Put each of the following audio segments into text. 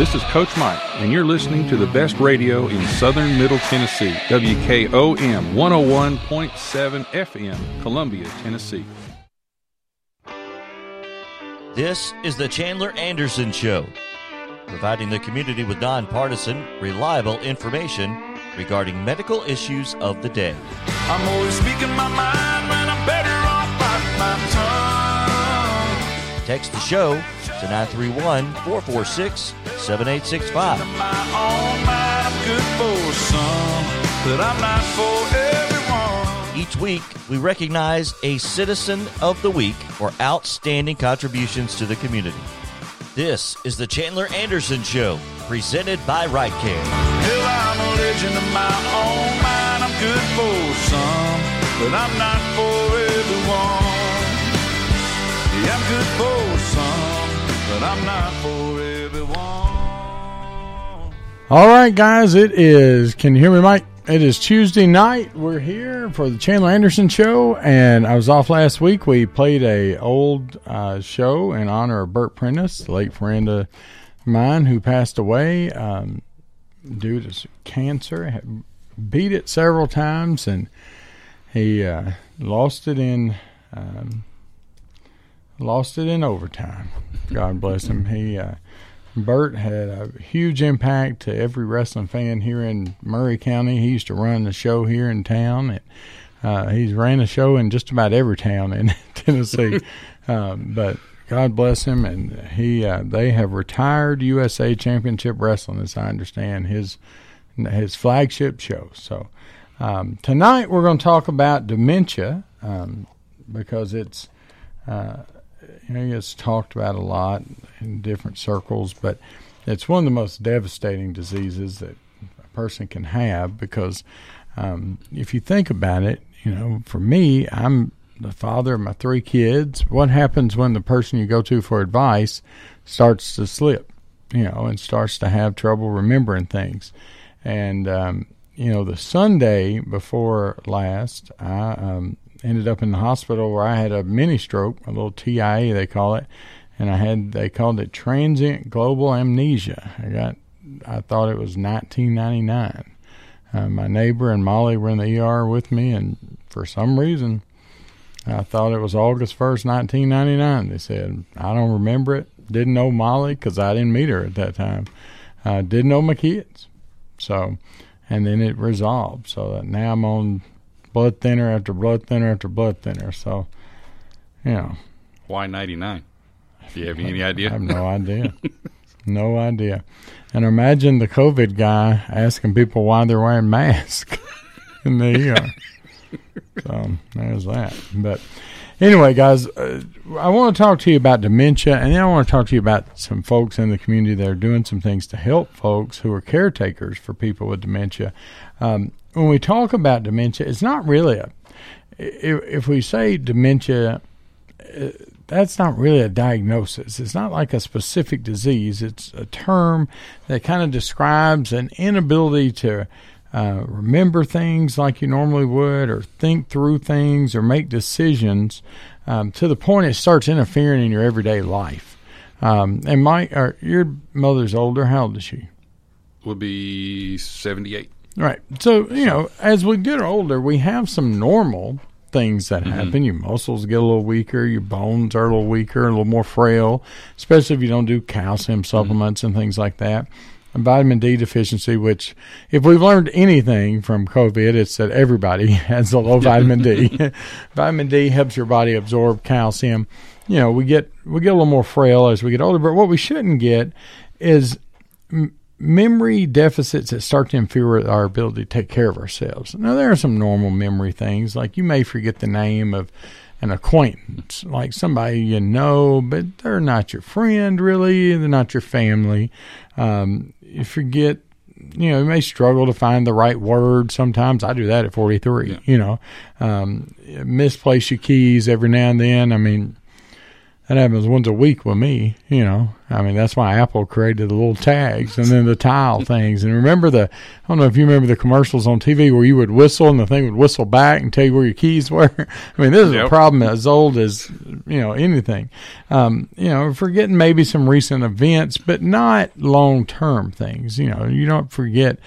This is Coach Mike, and you're listening to the best radio in southern Middle Tennessee, WKOM 101.7 FM, Columbia, Tennessee. This is the Chandler Anderson Show, providing the community with nonpartisan, reliable information regarding medical issues of the day. I'm always speaking my mind when I'm better off biting my tongue. Text the show to 931 446 7865. My own mind, I'm good for some, but I'm not for everyone. Each week, we recognize a Citizen of the Week for outstanding contributions to the community. This is the Chandler Anderson Show, presented by Right Care. Hell, I'm a legend of my own mind. I'm good for some, but I'm not for everyone. Yeah, I'm good for some, All right, guys, it is. Can you hear me, Mike? It is Tuesday night. We're here for the Chandler Anderson show, and I was off last week. We played a old uh, show in honor of Bert Prentice, the late friend of mine who passed away um, due to cancer. Beat it several times, and he uh, lost it in um, lost it in overtime. God bless him. He uh, Bert had a huge impact to every wrestling fan here in Maury County. He used to run the show here in town. And, uh, he's ran a show in just about every town in Tennessee. um, but God bless him, and he uh, they have retired USA Championship Wrestling, as I understand his his flagship show. So um, tonight we're going to talk about dementia um, because it's uh, it's talked about a lot in different circles, but it's one of the most devastating diseases that a person can have because um, if you think about it, you know, for me, I'm the father of my three kids. What happens when the person you go to for advice starts to slip, you know, and starts to have trouble remembering things? And, um, you know, the Sunday before last, I um, ended up in the hospital where I had a mini stroke, a little TIA they call it, and I had they called it transient global amnesia. I got I thought it was 1999. Uh, my neighbor and Molly were in the ER with me, and for some reason, I thought it was August 1st, 1999. They said I don't remember it. Didn't know Molly because I didn't meet her at that time. Uh, didn't know my kids, so and then it resolved. So that now I'm on blood thinner after blood thinner after blood thinner. So, you know. Why 99? Do you have any idea? I have no idea. no idea. And imagine the COVID guy asking people why they're wearing masks in the ER. so there's that. But anyway, guys, uh, I want to talk to you about dementia, and then I want to talk to you about some folks in the community that are doing some things to help folks who are caretakers for people with dementia. Um, when we talk about dementia, it's not really a. If, if we say dementia, uh, that's not really a diagnosis. It's not like a specific disease. It's a term that kind of describes an inability to uh, remember things like you normally would, or think through things, or make decisions um, to the point it starts interfering in your everyday life. Um, and my, uh, your mother's older. How old is she? Would be 78. Right. So, you know, as we get older, we have some normal things that Mm-hmm. happen. Your muscles get a little weaker, your bones are a little weaker, a little more frail, especially if you don't do calcium supplements and things like that. And vitamin D deficiency, which, if we've learned anything from COVID, it's that everybody has a low vitamin D. vitamin D helps your body absorb calcium. You know, we get we get a little more frail as we get older, but what we shouldn't get is memory deficits that start to interfere with our ability to take care of ourselves. Now, there are some normal memory things, like you may forget the name of an acquaintance, like somebody you know, but they're not your friend really, they're not your family. Um, you forget, you know, you may struggle to find the right word. Sometimes I do that at 43, you know, um, misplace your keys every now and then. I mean, that happens once a week with me. You know, I mean that's why Apple created the little tags and then the tile things. And remember the I don't know if you remember the commercials on TV where you would whistle and the thing would whistle back and tell you where your keys were. I mean this is Yep. a problem as old as you know anything. Um, you know, forgetting maybe some recent events, but not long term things. You know, you don't forget.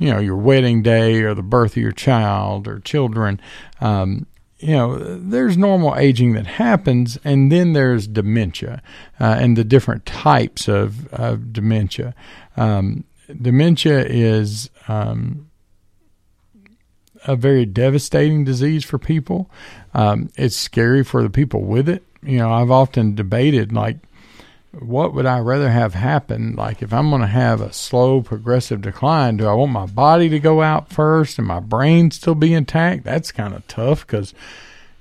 You know, your wedding day or the birth of your child or children. Um, you know, there's normal aging that happens, and then there's dementia uh, and the different types of, of dementia. Um, dementia is um, a very devastating disease for people. Um, it's scary for the people with it. You know, I've often debated, like, what would I rather have happen? Like, if I'm going to have a slow, progressive decline, do I want my body to go out first and my brain still be intact? That's kind of tough because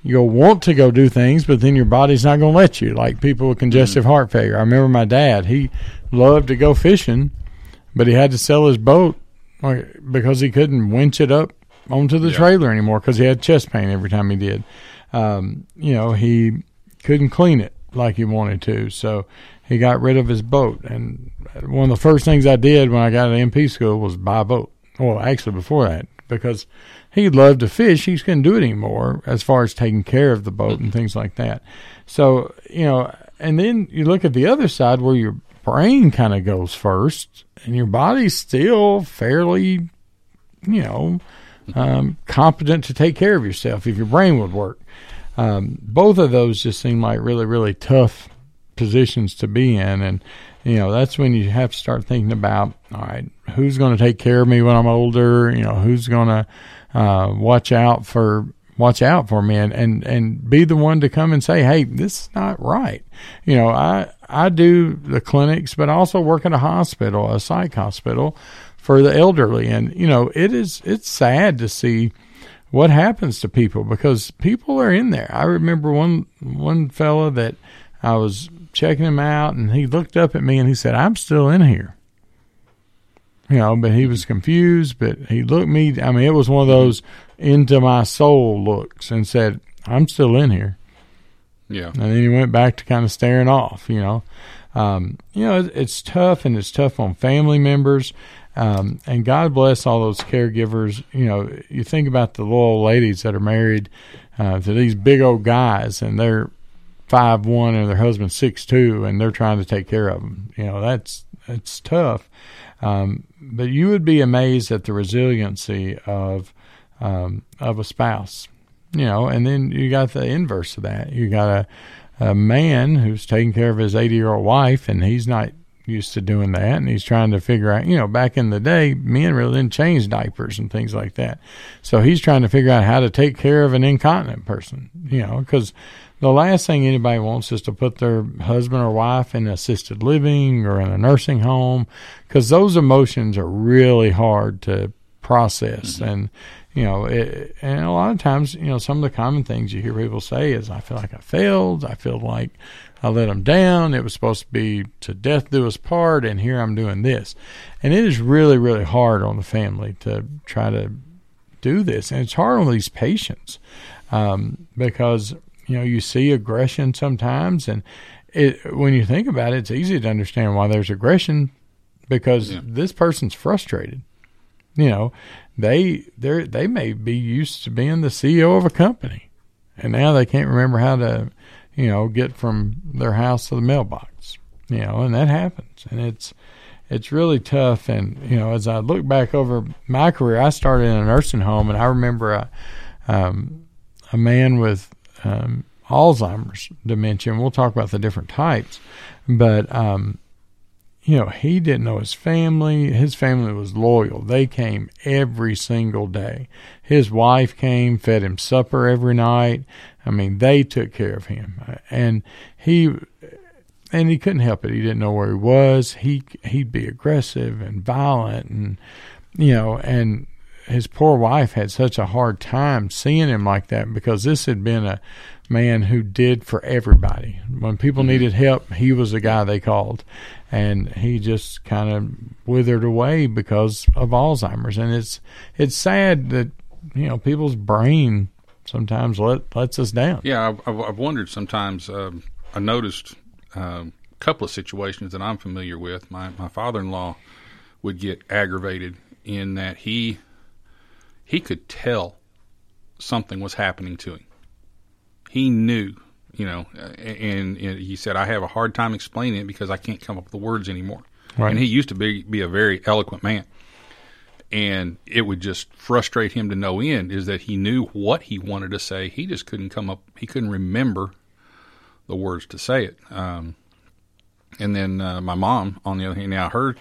you'll want to go do things, but then your body's not going to let you. Like people with congestive heart failure. I remember my dad; he loved to go fishing, but he had to sell his boat because he couldn't winch it up onto the Yeah. trailer anymore because he had chest pain every time he did. Um, you know, he couldn't clean it like he wanted to, so he got rid of his boat. And one of the first things I did when I got at NP school was buy a boat. Well, actually, before that, because he loved to fish, he just couldn't do it anymore as far as taking care of the boat and things like that. So, you know, and then you look at the other side where your brain kind of goes first and your body's still fairly, you know, um, competent to take care of yourself if your brain would work. Um, both of those just seem like really, really tough positions to be in. And, you know, that's when you have to start thinking about, all right, who's going to take care of me when I'm older? You know, who's going to uh, watch out for watch out for me and, and and be the one to come and say, hey, this is not right. You know, I I do the clinics, but I also work at a hospital, a psych hospital for the elderly, and you know, it is it's sad to see what happens to people because people are in there. I remember one one fella that I was checking him out, and he looked up at me and he said, "I'm still in here." You know, but he was confused. But he looked me. I mean, it was one of those into my soul looks, and said, "I'm still in here." Yeah. And then he went back to kind of staring off. You know, um, you know, it, it's tough, and it's tough on family members. Um, and God bless all those caregivers. You know, you think about the little ladies that are married uh, to these big old guys, and they're five one, and their husband's six two, and they're trying to take care of them. You know, that's it's tough. Um, but you would be amazed at the resiliency of um, of a spouse. You know, and then you got the inverse of that. You got a, a man who's taking care of his 80 year old wife, and he's not used to doing that, and he's trying to figure out. You know, back in the day, men really didn't change diapers and things like that. So he's trying to figure out how to take care of an incontinent person. You know, because the last thing anybody wants is to put their husband or wife in assisted living or in a nursing home because those emotions are really hard to process. And you know it, and a lot of times you know some of the common things you hear people say is i feel like i failed. I feel like i let them down. It was supposed to be to death do us part and here i'm doing this. And it is really really hard on the family to try to do this. And it's hard on these patients um, because you know you see aggression sometimes and it when you think about it it's easy to understand why there's aggression because Yeah. this person's frustrated. You know they they they may be used to being the CEO of a company and now they can't remember how to you know get from their house to the mailbox you know and that happens. And it's it's really tough. And you know as I look back over my career I started in a nursing home and I remember a um, a man with um, Alzheimer's dementia and we'll talk about the different types but um, you know, he didn't know his family. His family was loyal. They came every single day. His wife came, fed him supper every night. I mean, they took care of him. And he and he couldn't help it. He didn't know where he was. He he'd be aggressive and violent and you know, and his poor wife had such a hard time seeing him like that because this had been a man who did for everybody. When people needed help, he was the guy they called. And he just kind of withered away because of Alzheimer's. And it's it's sad that you know people's brain sometimes let lets us down. Yeah, I've, I've wondered sometimes. Um, I noticed um, a couple of situations that I'm familiar with. My my father-in-law would get aggravated in that he he could tell something was happening to him. He knew, you know, and, and he said, "I have a hard time explaining it because I can't come up with the words anymore." Right. And he used to be be a very eloquent man, and it would just frustrate him to no end. Is that he knew what he wanted to say, he just couldn't come up, he couldn't remember the words to say it. Um, and then uh, my mom, on the other hand, now her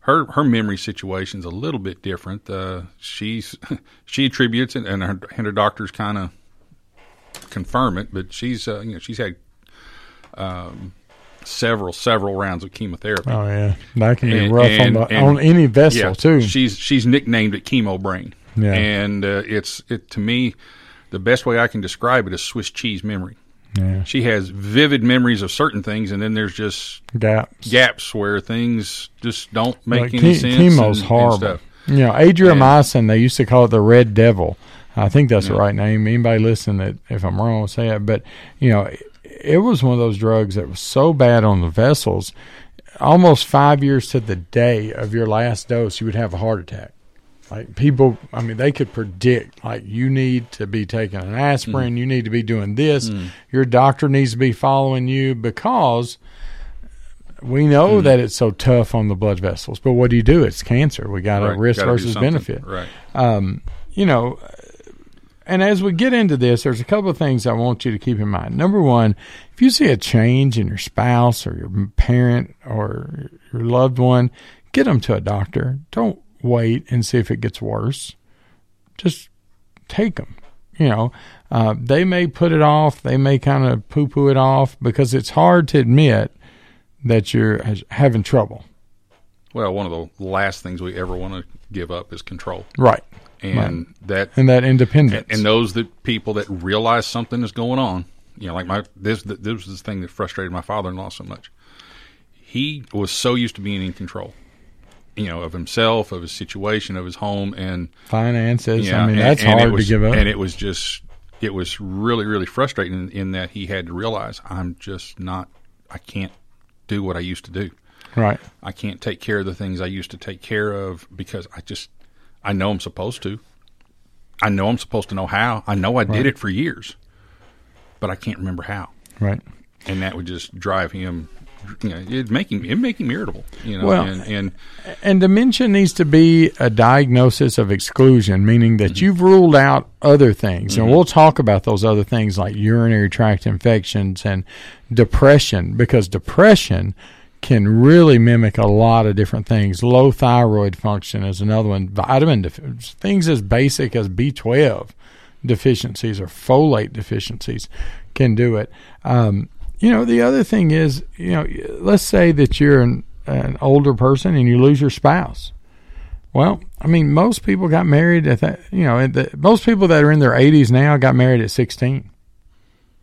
her her memory situation's a little bit different. Uh, she's she attributes it, and her and her doctors kind of confirm it. But she's uh, you know she's had um, several several rounds of chemotherapy. Oh yeah, that can be And- rough and- on the and- on any vessel yeah, too. She's she's nicknamed it chemo brain. Yeah. and uh, it's it to me the best way I can describe it is Swiss cheese memory. Yeah, She has vivid memories of certain things, and then there's just gaps. gaps where things just don't make Like, any che- sense. chemo's and- and horrible. stuff. You know, adriamycin, they used to call it the red devil. I think that's the right name. Anybody listen that if I'm wrong, will say it. But you know, it, it was one of those drugs that was so bad on the vessels. Almost five years to the day of your last dose, you would have a heart attack. Like people, I mean, they could predict like you need to be taking an aspirin, you need to be doing this, your doctor needs to be following you because we know Hmm. that it's so tough on the blood vessels. But what do you do? It's cancer. We got a Right, risk gotta versus benefit Right. um, you know, and as we get into this, there's a couple of things I want you to keep in mind. Number one, if you see a change in your spouse or your parent or your loved one, get them to a doctor. Don't wait and see if it gets worse. Just take them. You know, uh, they may put it off. They may kind of poo poo it off because it's hard to admit that you're having trouble. Well, one of the last things we ever want to give up is control, Right. and that And that independence. and, and those that people that realize something is going on. You know, like my this this was the thing that frustrated my father-in-law so much. He was so used to being in control, you know, of himself, of his situation, of his home, and Finances. yeah, I mean, and- that's and hard was- to give up. And it was just, it was really, really frustrating in, in that he had to realize I'm just not, I can't do what I used to do. right. I can't take care of the things I used to take care of because I just I know I'm supposed to. I know I'm supposed to know how. I know I did it for years, but I can't remember how. Right. And that would just drive him. You know, it'd make him it make him irritable. You know, Well, and, and And dementia needs to be a diagnosis of exclusion, meaning that you've ruled out other things. And we'll talk about those other things like urinary tract infections and depression, because depression can really mimic a lot of different things. Low thyroid function is another one. Vitamin def- things as basic as B12 deficiencies or folate deficiencies can do it. Um, you know, the other thing is, you know, let's say that you're an, an older person and you lose your spouse. Well, I mean, most people got married at that, you know, the, most people that are in their 80s now got married at 16.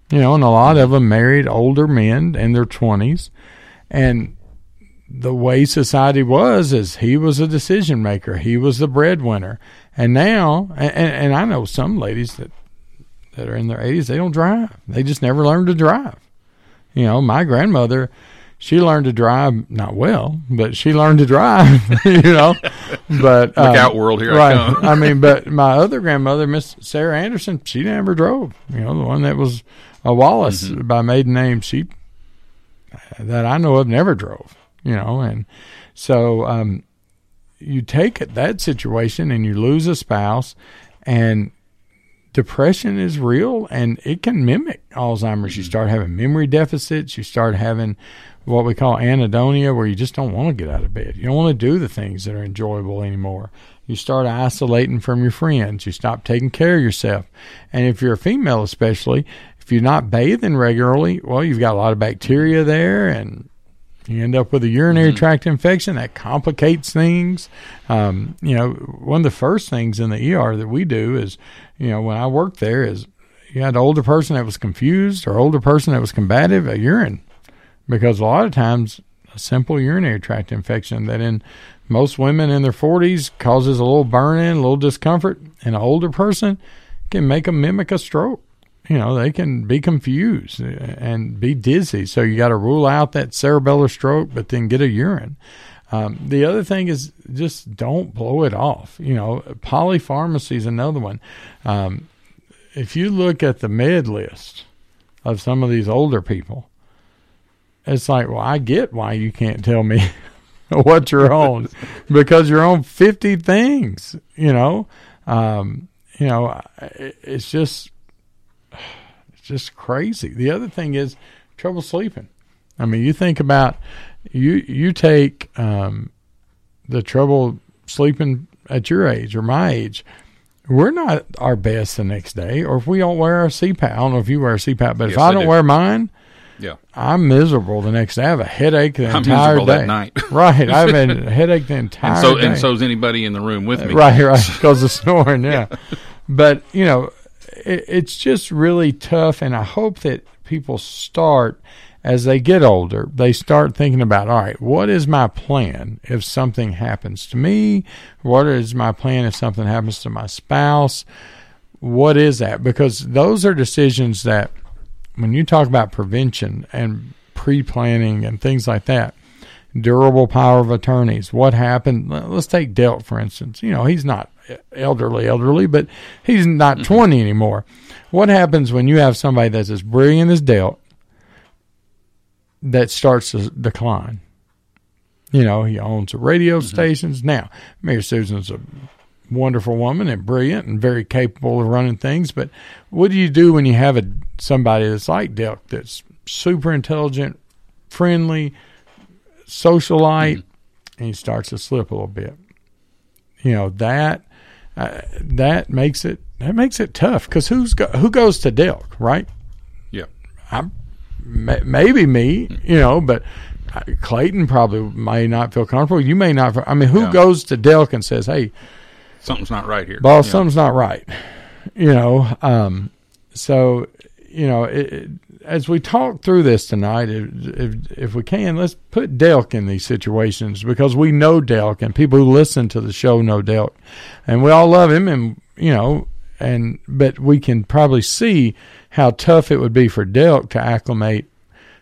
You know, and a lot of them married older men in their 20s. And the way society was is he was a decision maker. He was the breadwinner. And now, and, and I know some ladies that that are in their 80s, they don't drive. They just never learned to drive. You know, my grandmother, she learned to drive not well, but she learned to drive. you know, but look um, out, world! Here right. I come. I mean, but my other grandmother, Miss Sarah Anderson, she never drove. You know, the one that was a Wallace Mm-hmm. by maiden name, she that I know of never drove. You know, and so um, you take that situation and you lose a spouse, and depression is real and it can mimic Alzheimer's. You mm-hmm. start having memory deficits. You start having what we call anhedonia, where you just don't want to get out of bed. You don't want to do the things that are enjoyable anymore. You start isolating from your friends. You stop taking care of yourself. And if you're a female, especially, if you're not bathing regularly, well, you've got a lot of bacteria there and you end up with a urinary tract infection that complicates things. Um, you know, one of the first things in the ER that we do is, you know, when I worked there, is you had an older person that was confused or older person that was combative, a urine, because a lot of times a simple urinary tract infection that in most women in their 40s causes a little burning, a little discomfort, and an older person can make them mimic a stroke. You know they can be confused and be dizzy. So you got to rule out that cerebellar stroke, but then get a urine. Um, the other thing is just don't blow it off. You know, polypharmacy is another one. Um, if you look at the med list of some of these older people, it's like, well, I get why you can't tell me what you're on because you're on 50 things, you know. Um, you know, it's just it's just crazy. The other thing is trouble sleeping. I mean, you think about you you take um, the trouble sleeping at your age or my age. We're not our best the next day, or if we don't wear our CPAP. I don't know if you wear a CPAP, but if I I don't do. wear mine, Yeah. I'm miserable the next day. I have a headache the I'm entire miserable day. that night. right, I have a headache the entire And so day. and so's anybody in the room with me. Right, right, because of snoring. Yeah, but you know, it, it's just really tough, and I hope that people start as they get older. They start thinking about, all right, what is my plan if something happens to me? What is my plan if something happens to my spouse? What is that? Because those are decisions that, when you talk about prevention and pre-planning and things like that, durable power of attorneys. What happened? Let's take Delk for instance. You know, he's not elderly, elderly, but he's not mm-hmm. 20 anymore. What happens when you have somebody that's as brilliant as Delk that starts to decline? You know, he owns the radio mm-hmm. stations. Now, Mary Susan's a wonderful woman and brilliant and very capable of running things, but what do you do when you have a somebody that's like Delk that's super intelligent, friendly, socialite, mm-hmm. and he starts to slip a little bit. You know that uh, that makes it that makes it tough because who's go, who goes to Delk, right? Yeah. I'm maybe me, you know, but uh, Clayton probably may not feel comfortable. You may not. I mean, who Yeah. goes to Delk and says, "Hey, Something's not right here. boss, Yeah. something's not right. You know, um, so you know, it, it- as we talk through this tonight, if, if if we can, let's put Delk in these situations because we know Delk, and people who listen to the show know Delk, and we all love him, and you know, and but we can probably see how tough it would be for Delk to acclimate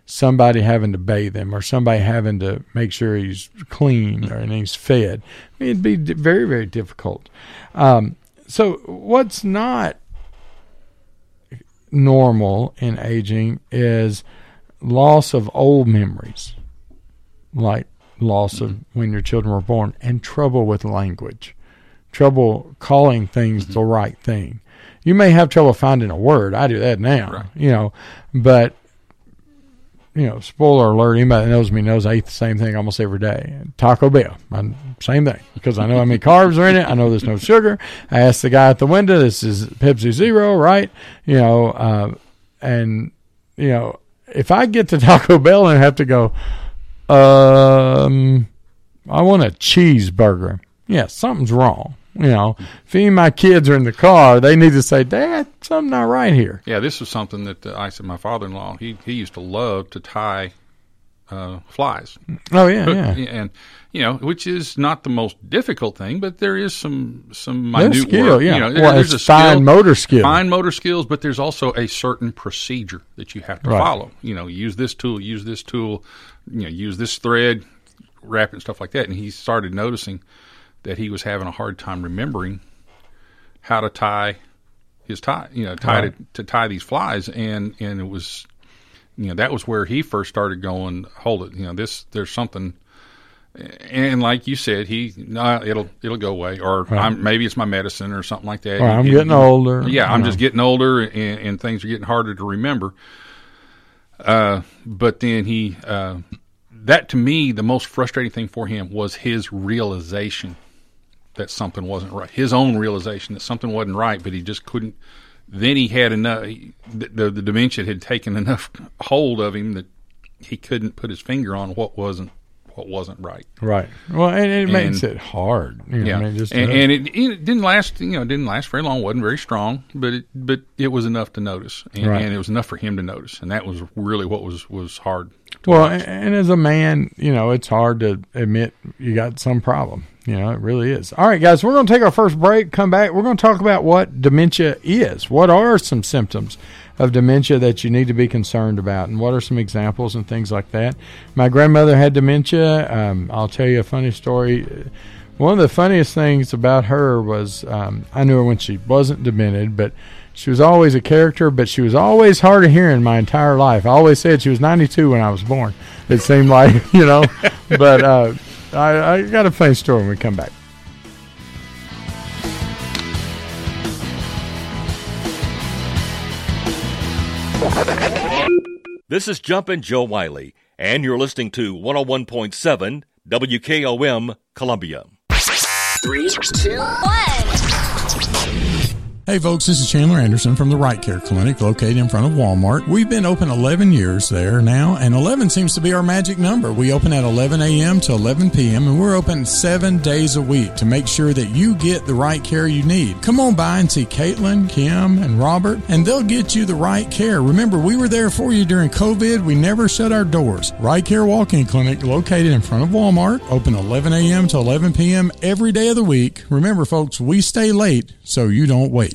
somebody having to bathe him or somebody having to make sure he's clean or and he's fed. It'd be very, very difficult. Um, so, what's not normal in aging is loss of old memories, like loss of mm-hmm. when your children were born, and trouble with language, trouble calling things mm-hmm. the right thing. You may have trouble finding a word. I do that now, Right. you know, but you know, spoiler alert, anybody that knows me knows I eat the same thing almost every day. Taco Bell, I'm, same thing, because I know how many carbs are in it. I know there's no sugar. I asked the guy at the window, this is Pepsi Zero, right? You know, uh, and, you know, if I get to Taco Bell and have to go, um, I want a cheeseburger. Yeah, something's wrong. You know, if any of my kids are in the car, they need to say, Dad, something not right here. Yeah, this was something that uh, I said. My father-in-law, he he used to love to tie uh, flies, Oh, yeah, yeah. and you know, which is not the most difficult thing, but there is some some There's minute skill, work. yeah. You know, well, there's a fine motor skill. fine motor skills, but there's also a certain procedure that you have to Right. follow. You know, use this tool, use this tool, you know, use this thread, wrap it and stuff like that. And he started noticing that he was having a hard time remembering how to tie his tie, you know, tie Right. to, to tie these flies, and and it was, you know, that was where he first started going. Hold it, you know, this there's something. And like you said, he no, it'll it'll go away, or I'm, maybe it's my medicine or something like that. Or I'm getting older. Yeah, I'm know. just getting older, and, and things are getting harder to remember. Uh, but then he, uh, that to me, the most frustrating thing for him was his realization that something wasn't right. His own realization that something wasn't right, but he just couldn't. Then he had enough. he- The, the, the dementia had taken enough hold of him that he couldn't put his finger on what wasn't what wasn't right. Right. Well, and it makes it hard. You know, Yeah, I mean, just and, uh, and it, it didn't last. You know, it didn't last very long. wasn't very strong, but it but it was enough to notice, and, Right. and it was enough for him to notice, and that was really what was was hard. Well, and, and as a man, you know, it's hard to admit you got some problem. Know, it really is. All right, guys, we're going to take our first break. Come back. We're going to talk about what dementia is. What are some symptoms? of dementia that you need to be concerned about, and what are some examples and things like that. My grandmother had dementia. Um, I'll tell you a funny story. One of the funniest things about her was um, I knew her when she wasn't demented, but she was always a character, but she was always hard of hearing my entire life. I always said she was 92 when I was born. It seemed like, you know, but uh, I, I got a funny story when we come back. This is Jumpin' Joe Wiley, and you're listening to 101.7 WKOM Columbia. Three, two, one. Hey folks, this is Chandler Anderson from the Right Care Clinic located in front of Walmart. We've been open 11 years there now, and 11 seems to be our magic number. We open at 11 a.m. to 11 p.m., and we're open seven days a week to make sure that you get the right care you need. Come on by and see Caitlin, Kim, and Robert, and they'll get you the right care. Remember, we were there for you during COVID. We never shut our doors. Right Care Walk-In Clinic located in front of Walmart, open 11 a.m. to 11 p.m. every day of the week. Remember, folks, we stay late so you don't wait.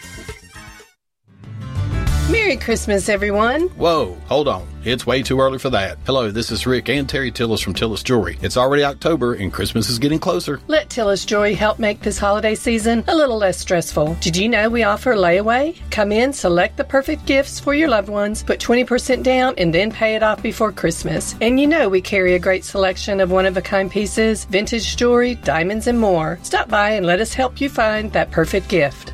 Merry Christmas, everyone. Whoa, hold on. It's way too early for that. Hello, this is Rick and Terry Tillis from Tillis Jewelry. It's already October and Christmas is getting closer. Let Tillis Jewelry help make this holiday season a little less stressful. Did you know we offer layaway? Come in, select the perfect gifts for your loved ones, put 20% down, and then pay it off before Christmas. And you know we carry a great selection of one of a kind pieces, vintage jewelry, diamonds, and more. Stop by and let us help you find that perfect gift.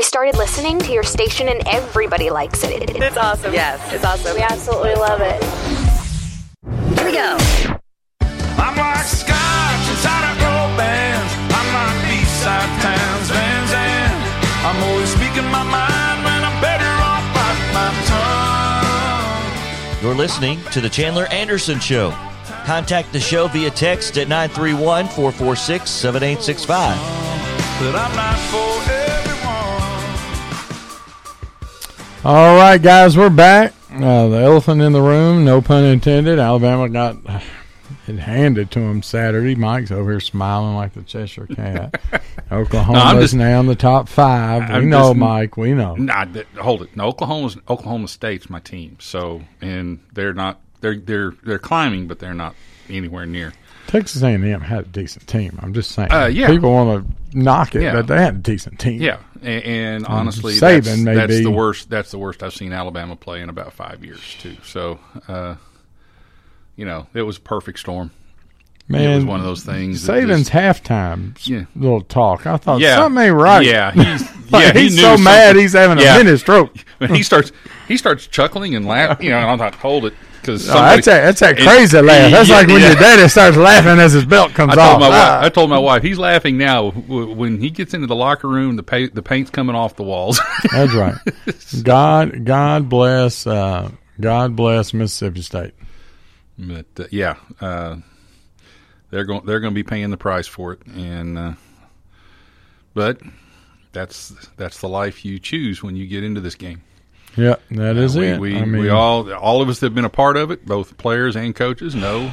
We started listening to your station and everybody likes it. It's awesome. Yes, it's awesome. We absolutely love it. Here we go. I'm like scotch inside a girl bands. I'm like B-side Townes Van Zandt. I'm always speaking my mind when I'm better off by my tongue. You're listening to The Chandler Anderson Show. Contact the show via text at 931 446 7865. All right, guys, we're back. Uh, the elephant in the room, no pun intended. Alabama got it handed to him Saturday. Mike's over here smiling like the Cheshire Cat. Oklahoma's just- now in the top five. We I'm know, just- Mike. We know. Nah, hold it. No, Oklahoma's Oklahoma State's my team. So, and they're not. They're they're they're climbing, but they're not anywhere near. Texas A&M had a decent team. I'm just saying. Uh, yeah. People want to knock it, Yeah. but they had a decent team. Yeah, and, and honestly, Saban that's, may that's the worst. That's the worst I've seen Alabama play in about five years too. So, uh, you know, it was a perfect storm. Man, it was one of those things. Saban's just- halftime Yeah. little talk. I thought Yeah. something ain't right. Yeah, he's, Like, yeah, he he's so mad he's having a Yeah. mini stroke. When he starts, he starts chuckling and laughing. You know, and I'm like, hold it, because No, that's that, that's that crazy laugh. That's like when your daddy starts laughing as his belt comes I told off. my Ah. wife. I told my wife he's laughing now. When he gets into the locker room, the paint, the paint's coming off the walls. That's right. God, God bless, uh, God bless Mississippi State. but uh, yeah, uh, they're going they're going to be paying the price for it, and uh, but that's that's the life you choose when you get into this game. Yeah, that is we, it. We, I mean, we all all of us that have been a part of it, both players and coaches, know.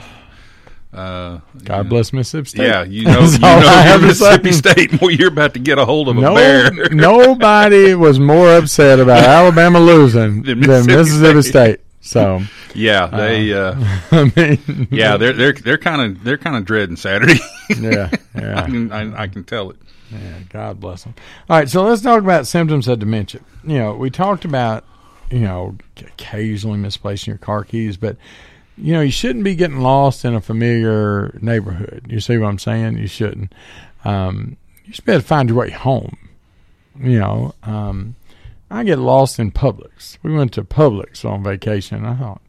Uh, God bless Mississippi State. Yeah, you know, you know have you're to say. Mississippi State. Well, you're about to get a hold of a No, bear. nobody was more upset about Alabama losing Than than Mississippi Mississippi State. State. So, Yeah, they. Uh, I mean, yeah, they're they're they're kind of they're kind of dreading Saturday. Yeah, yeah. I can I, I can tell it. Yeah, God bless them. All right, so let's talk about symptoms of dementia. You know, we talked about, you know, occasionally misplacing your car keys, but you know, you shouldn't be getting lost in a familiar neighborhood. You see what I'm saying? You shouldn't. Um, you should be able to find your way home. You know, um, I get lost in Publix. We went to Publix on vacation. I thought,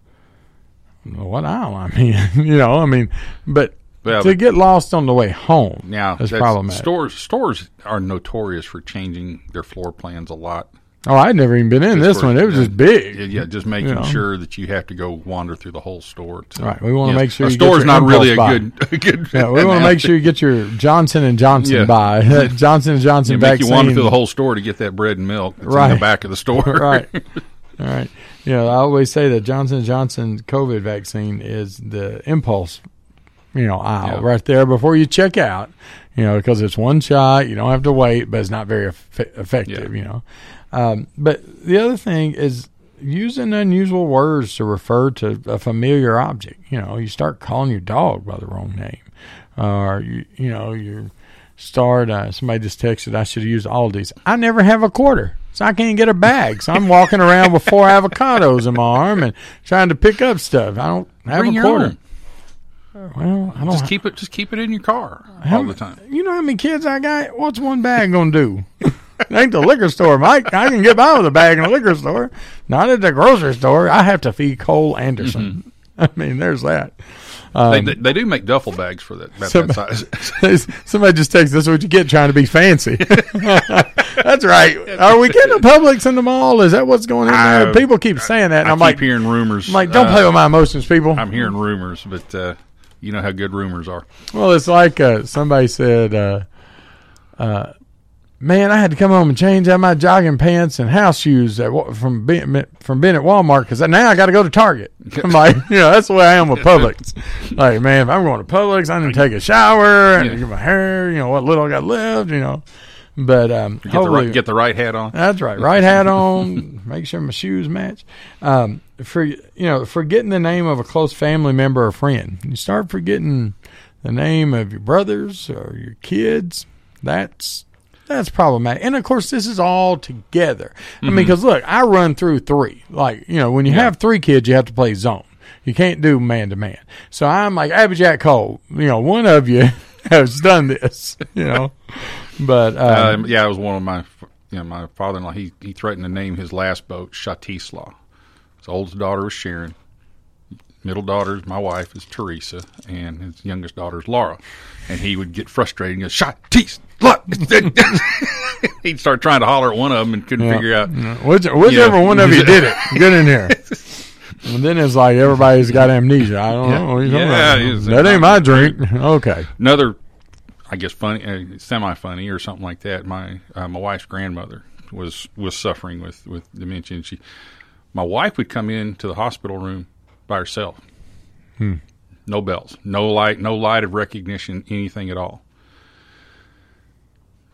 what aisle I'm in? you know, I mean, but Well, to get lost on the way home Now, is that's- problematic. Stores stores are notorious for changing their floor plans a lot. Oh, I'd never even been in this one. It was yeah, just big. Yeah, yeah, just making You know. sure that you have to go wander through the whole store. To, Right, we wanna make sure a store's not really a good, a good. Yeah, we want to make sure you get your Johnson and Johnson Yeah. buy Johnson and Johnson You make you wander through the whole store to get that bread and milk that's in Right. the back of the store. right, all right. You know, I always say that Johnson and Johnson COVID vaccine is the impulse, you know, aisle Yeah. right there before you check out. You know, because it's one shot, you don't have to wait, but it's not very eff- effective. You know, um, but the other thing is using unusual words to refer to a familiar object. You know, you start calling your dog by the wrong name, or you, you know, you start. Uh, somebody just texted, "I should have used Aldi's." I never have a quarter, so I can't get a bag. So I'm walking around with four avocados in my arm and trying to pick up stuff. I don't have Bring a quarter. own. Well, I don't. Just keep it. Just keep it in your car all the time. You know how many kids I got? What's one bag gonna do? It ain't the liquor store, Mike. I can get by with a bag in the liquor store. Not at the grocery store. I have to feed Cole Anderson. I mean, there's that. Um, they, they, they do make duffel bags for that, about some- that size. Somebody just texted, "This what you get trying to be fancy." That's right. Are we getting a Publix in the mall? Is that what's going on there? I- People keep saying that, and I I'm keep like, hearing rumors. I'm like, don't uh, play with my emotions, people. I'm hearing rumors, but uh, you know how good rumors are. Well, it's like uh, somebody said, uh, uh, "Man, I had to come home and change out my jogging pants and house shoes at, from being from being at Walmart because now I got to go to Target." I'm like, you know, that's the way I am with Publix. like, man, if I'm going to Publix, I need to take a shower and Yeah. get my hair. You know what little I got left. You know, but um, Get the right, get the right hat on. that's right. Right hat on. Make sure my shoes match. Um, for you know, forgetting the name of a close family member or friend, you start forgetting the name of your brothers or your kids. That's that's problematic. And of course, this is all together. I mean, because look, I run through three. Like you know, when you have three kids, you have to play zone. You can't do man to man. So I'm like Abby Jack Cole. You know, one of you has done this. You know, but um, Um, yeah, it was one of my, you know, my father-in-law. He he threatened to name his last boat Shatisla. His oldest daughter was Sharon. Middle daughter is my wife is Teresa, and his youngest daughter is Laura. And he would get frustrated and go Shatisla. He'd start trying to holler at one of them and couldn't Yeah. figure out Yeah. Which, whichever one of you did it, get in here. And then it's like everybody's got amnesia. I don't Yeah. know. Yeah, about. it is. that ain't my drink. Okay. Another, I guess, funny, uh, semi-funny or something like that. My uh, my wife's grandmother was was suffering with with dementia. And she, my wife would come in to the hospital room by herself. Hmm. No bells, no light, no light of recognition, anything at all.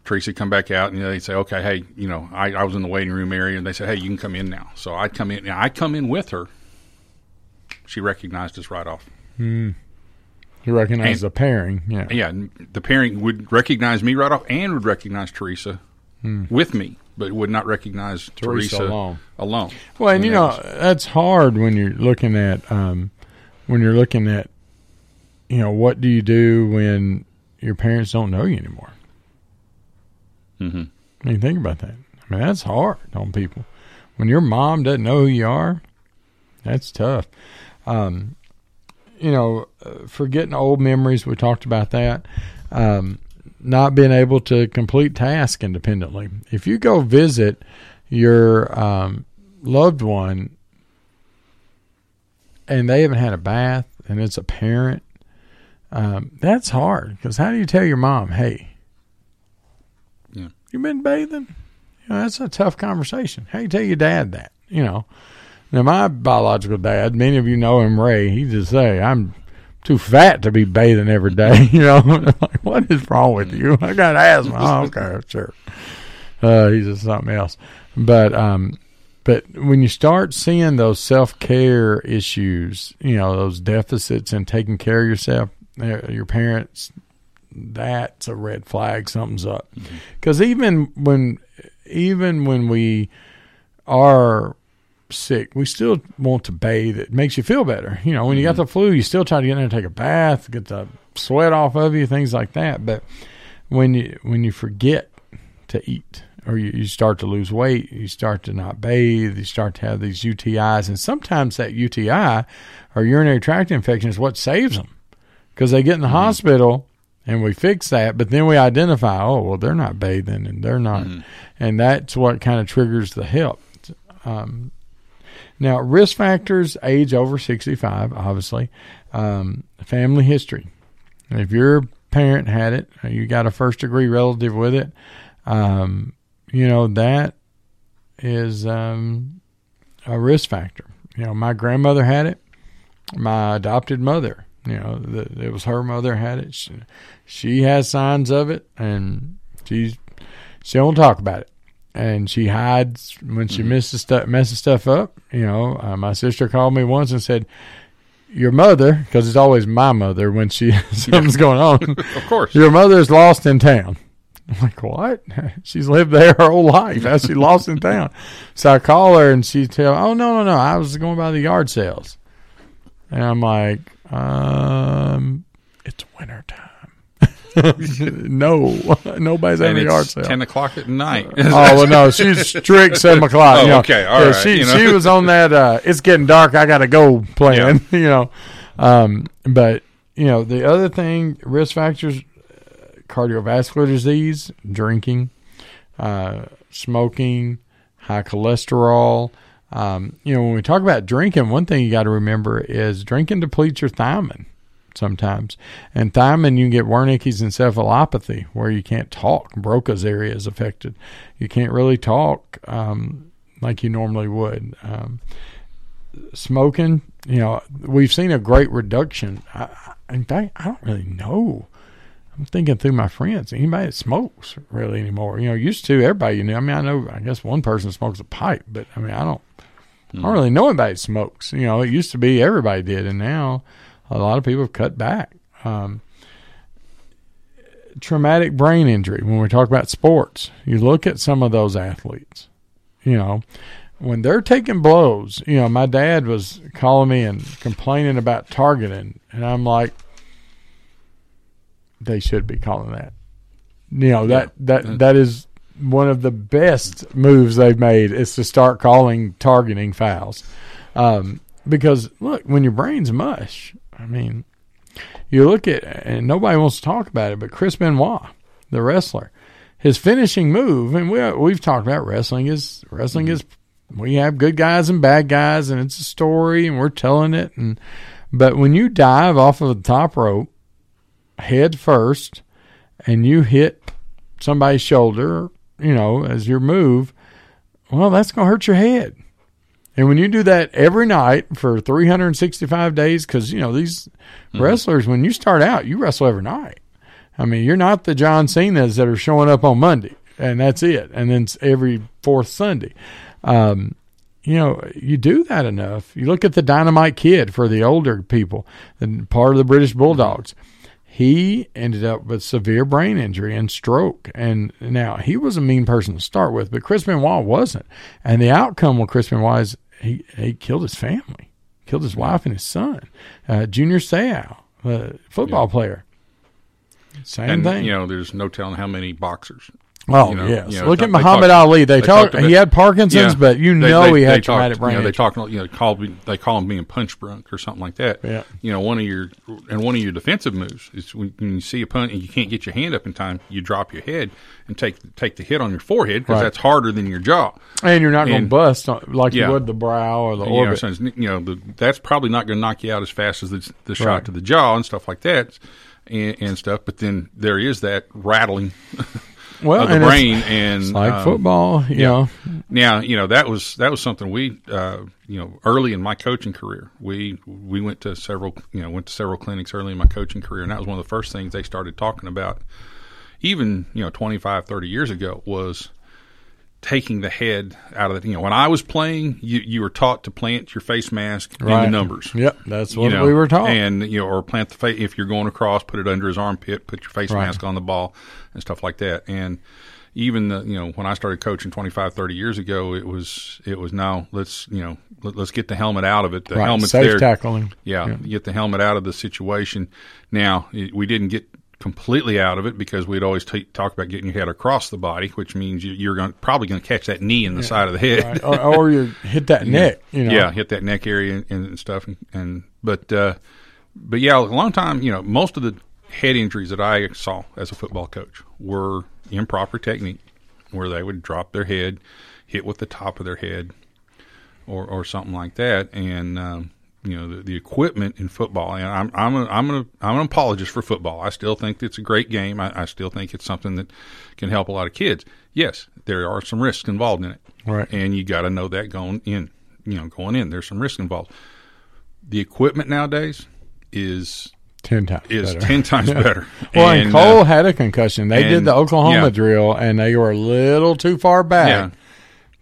Tracy come back out and you know, they'd say, "Okay, hey, you know, I, I was in the waiting room area," and they said, "Hey, you can come in now." So I'd come in. Now I come in with her. She recognized us right off. Hmm. You recognize the pairing. Yeah. Yeah, the pairing would recognize me right off and would recognize Teresa Hmm. with me, but would not recognize Teresa Teresa, alone. alone. Well, and you know was- that's hard when you're looking at um, when you're looking at you know, what do you do when your parents don't know you anymore? Mm-hmm. I mean, think about that. I mean, that's hard on people. When your mom doesn't know who you are, that's tough. Um, you know, uh, forgetting old memories. We talked about that. Um, not being able to complete tasks independently. If you go visit your um, loved one and they haven't had a bath and it's a parent, um, that's hard because how do you tell your mom, hey, Yeah. you been bathing? You know, that's a tough conversation. How you tell your dad that? You know, now my biological dad, many of you know him, Ray. He just say, "I'm too fat to be bathing every day." You know, like what is wrong with you? I got asthma. oh, okay, sure. Uh, he's just something else. But um, but when you start seeing those self care issues, you know, those deficits in taking care of yourself, uh, your parents, that's a red flag. Something's up. Because even when even when we are sick, we still want to bathe. It makes you feel better. You know, when you got mm-hmm. the flu, you still try to get in there and take a bath, get the sweat off of you, things like that. But when you when you forget to eat or you, you start to lose weight, you start to not bathe, you start to have these UTIs, and sometimes that UTI or urinary tract infection is what saves them because they get in the mm-hmm. hospital and we fix that, but then we identify, oh well, they're not bathing and they're not, mm-hmm. and that's what kind of triggers the help. Um, now, risk factors: age over sixty-five, obviously, um, family history. If your parent had it, or you got a first-degree relative with it, um, you know that is um, a risk factor. You know, my grandmother had it. My adopted mother, you know, the, it was her mother had it. She, she has signs of it, and she's she don't talk about it, and she hides when she misses stuff, messes stuff up. You know, uh, my sister called me once and said, "Your mother," because it's always my mother when she something's going on. Of course. your mother's lost in town. I'm like, what? She's lived there her whole life. How's she lost in town? So I call her and she tell, oh no no no, I was going by the yard sales, and I'm like, um, it's winter time. no, nobody's And having a yard sale. ten o'clock at night. oh well, no, she's strict seven o'clock. Oh, you know. okay, all Yeah, right, She you know. she was on that. Uh, it's getting dark. I got to go plan. You know, um, but you know the other thing, risk factors, uh, cardiovascular disease, drinking, uh, smoking, high cholesterol. Um, you know, when we talk about drinking, one thing you got to remember is drinking depletes your thiamine sometimes. And thiamine, you can get Wernicke's encephalopathy, where you can't talk. Broca's area is affected. You can't really talk um, like you normally would. Um, smoking, you know, we've seen a great reduction. I, in fact, I don't really know. I'm thinking through my friends. Anybody that smokes really anymore? You know, used to everybody you knew. I mean, I know. I guess one person smokes a pipe, but I mean, I don't. I don't really know anybody that smokes. You know, it used to be everybody did, and now a lot of people have cut back. Um, traumatic brain injury. When we talk about sports, you look at some of those athletes. You know, when they're taking blows. You know, my dad was calling me and complaining about targeting, and I'm like, they should be calling that. You know that that that is one of the best moves they've made is to start calling targeting fouls. Um, because look, when your brain's mush, I mean, you look at and nobody wants to talk about it, but Chris Benoit, the wrestler, his finishing move, and we we've talked about wrestling is wrestling is mm-hmm. we have good guys and bad guys, and it's a story, and we're telling it, and but when you dive off of the top rope head first and you hit somebody's shoulder, you know, as your move, well, that's going to hurt your head. And when you do that every night for 365 days, because, you know, these wrestlers, when you start out, you wrestle every night. I mean, you're not the John Cena's that are showing up on Monday and that's it. And then every fourth Sunday. Um, you know, you do that enough. You look at the Dynamite Kid for the older people, and part of the British Bulldogs. He ended up with severe brain injury and stroke. And now he was a mean person to start with, but Chris Benoit wasn't. And the outcome with Chris Benoit is he, he killed his family, killed his wife and his son. Uh, Junior Seau, a football player. Same and thing. you know, there's no telling how many boxers. Oh you know, yes, you know, look at Muhammad talk- Ali. They, talk. talked he had Parkinson's, Yeah. but you They- know they- he they had talked- traumatic brain. You know, they talk. You know, call they call him being punch drunk or something like that. Yeah. You know, one of your and one of your defensive moves is when, you see a punt and you can't get your hand up in time, you drop your head and take take the hit on your forehead because Right. that's harder than your jaw. and you're not going to bust like Yeah. you would the brow or the you know, orbit. you know the, that's probably not going to knock you out as fast as the, the shot Right. to the jaw and stuff like that and, and stuff. But then there is that rattling Well, of the and it's- brain and it's like um, football, you know. Now you know that was that was something we uh, you know early in my coaching career we we went to several you know went to several clinics early in my coaching career and that was one of the first things they started talking about even you know 25 30 years ago was taking the head out of the you know when I was playing you you were taught to plant your face mask in the numbers Yep, that's you what know, we were taught. and you know or plant the face if you're going across put it under his armpit put your face Right. mask on the ball and stuff like that and even the you know when I started coaching 25 30 years ago it was it was now let's you know let, us get the helmet out of it the Right, helmet's safe there tackling. yeah, Yeah. get the helmet out of the situation now it, we didn't get completely out of it because we'd always t- talk about getting your head across the body which means you, you're going probably going to catch that knee in the side of the head Right. or, or you hit that neck. You know. yeah, hit that neck area and, and stuff. And, and but uh, but yeah, a long time. You know, most of the head injuries that I saw as a football coach were improper technique, where they would drop their head, hit with the top of their head, or or something like that. And um, you know, the, the equipment in football. And I'm I'm a, I'm a, I'm an apologist for football. I still think it's a great game. I, I still think it's something that can help a lot of kids. Yes, there are some risks involved in it, Right. and you got to know that going in. You know, going in, there's some risk involved. The equipment nowadays is ten times is better. ten times Yeah. better. Well, and, And, Cole uh, had a concussion. They did the Oklahoma yeah. drill, and they were a little too far back. Yeah.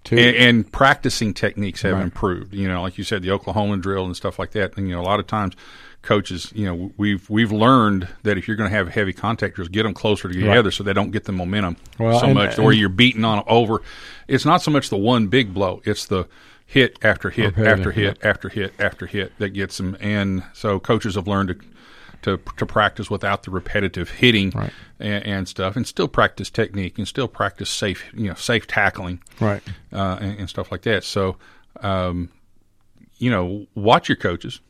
To, and, and practicing techniques have Right. improved. You know, like you said, the Oklahoma drill and stuff like that. And you know, a lot of times, coaches, you know, we've we've learned that if you're going to have heavy contact drills, get them closer together so they don't get the momentum Well, so and- much, and- you're beating on over. It's not so much the one big blow; it's the hit after hit Repetitive, after hit after hit after hit that gets them. And so coaches have learned to. To, to practice without the repetitive hitting and, and stuff, and still practice technique, and still practice safe, you know, safe tackling, Right. uh, and, and stuff like that. So, um, you know, watch your coaches,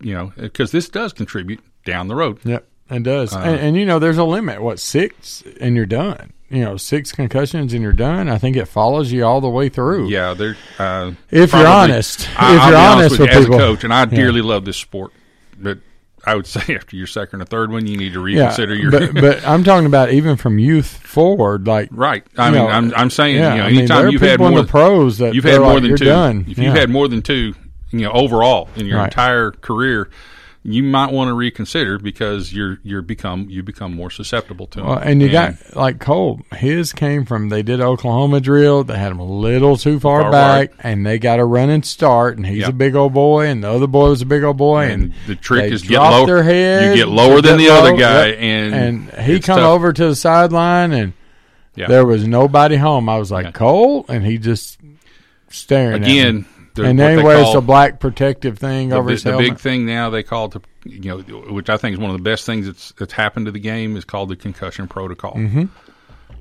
you know, because this does contribute down the road. Yep, it does. Uh, and, and you know, there's a limit. What six, and you're done. You know, six concussions and you're done. I think it follows you all the way through. Yeah. Uh, If you're honest. I, If I'll you're be honest with, with you, as a coach, and I Yeah. dearly love this sport, but I would say after your second or third one, you need to reconsider your. but, but I'm talking about even from youth forward, like Right. I mean, know, I'm, I'm saying, yeah, you know, I mean, anytime there are you've had more the pros that you've had more like, than "You're two. done." If Yeah. you've had more than two, you know, overall in your Right. entire career, you might want to reconsider because you're you're become you become more susceptible to them. Well, and you got like Cole. His came from they did Oklahoma drill. They had him a little too far, Far back, and they got a running start. And he's Yep. a big old boy, and the other boy was a big old boy. And, And the trick is get dropped low- Their head, you get lower than the other guy, yep. and and he come tough. over to the sideline, and Yeah. there was nobody home. I was like Cole, and he just staring at me. Again, the- and then he wears call- the black protective thing the, over bi- his the helmet. big thing now they call to you know which I think is one of the best things that's that's happened to the game is called the concussion protocol. Mhm.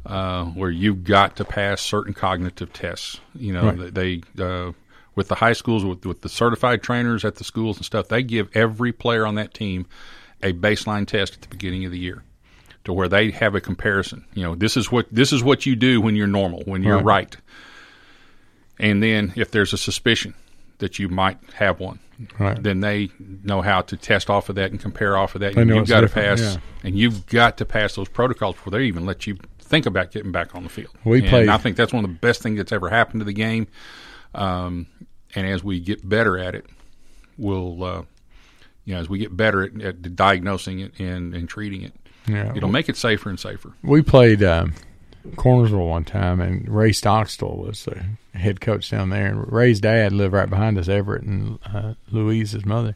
Uh, where you've got to pass certain cognitive tests. You know, Right. they uh, with the high schools with with the certified trainers at the schools and stuff. They give every player on that team a baseline test at the beginning of the year to where they have a comparison. You know, this is what this is what you do when you're normal, when you're Right. right. And then if there's a suspicion that you might have one, Right. then they know how to test off of that and compare off of that. And you've got to pass, yeah. and you've got to pass those protocols before they even let you think about getting back on the field. We and played- I think that's one of the best things that's ever happened to the game. Um, and as we get better at it, we'll, uh, you know, as we get better at, at diagnosing it and, and treating it, Yeah. it'll make it safer and safer. We played um, Cornersville one time, and Ray Stockstill was the head coach down there. And Ray's dad lived right behind us, Everett and uh, Louise's mother.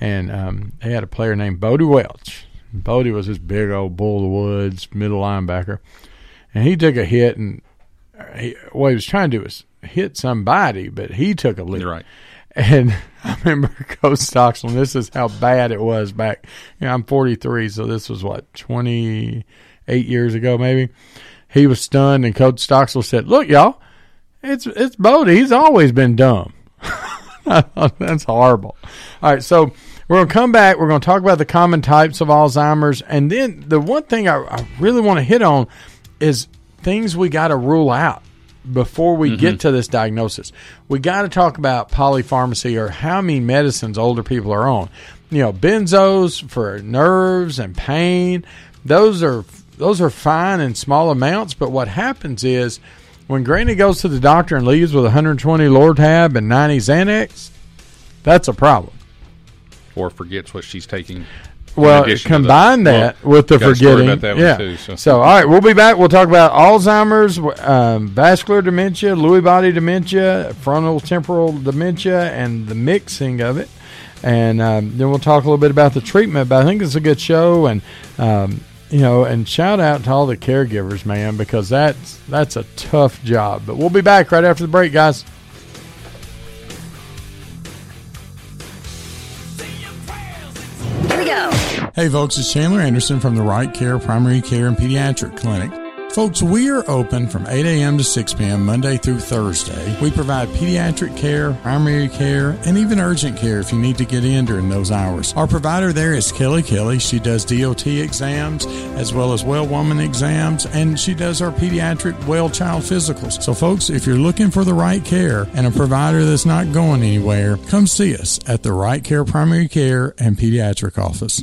And um, they had a player named Bodie Welch. Bodie was this big old bull of the woods middle linebacker, and he took a hit, and he, what he was trying to do was hit somebody, but he took a lick. Right. And I remember Coach Stockstill, and this is how bad it was back. You know, I'm 43, so this was what 28 years ago, maybe. He was stunned, and Coach Stockstill said, "Look, y'all, it's it's Bodie. He's always been dumb." That's horrible. All right, so we're going to come back. We're going to talk about the common types of Alzheimer's, and then the one thing I, I really want to hit on is things we got to rule out before we get mm-hmm. to this diagnosis. We got to talk about polypharmacy or how many medicines older people are on. You know, benzos for nerves and pain. Those are those are fine in small amounts, but what happens is when Granny goes to the doctor and leaves with 120 Lortab and 90 Xanax, that's a problem. or forgets what she's taking. Well, combine the- that well, with the got a story forgetting. about that yeah. too, so. so, all right, we'll be back. We'll talk about Alzheimer's, um, vascular dementia, Lewy body dementia, frontal temporal dementia, and the mixing of it. And um, then we'll talk a little bit about the treatment. But I think it's a good show, and um, you know, and shout out to all the caregivers, man, because that's that's a tough job. But we'll be back right after the break, guys. Here we go. Hey folks, it's Chandler Anderson from the Right Care Primary Care and Pediatric Clinic. Folks, we are open from 8 a.m. to 6 p.m. Monday through Thursday. We provide pediatric care, primary care, and even urgent care if you need to get in during those hours. Our provider there is Kelly Kelly. She does DOT exams as well as well woman exams, and she does our pediatric well child physicals. So, folks, if you're looking for the right care and a provider that's not going anywhere, come see us at the Right Care Primary Care and Pediatric Office.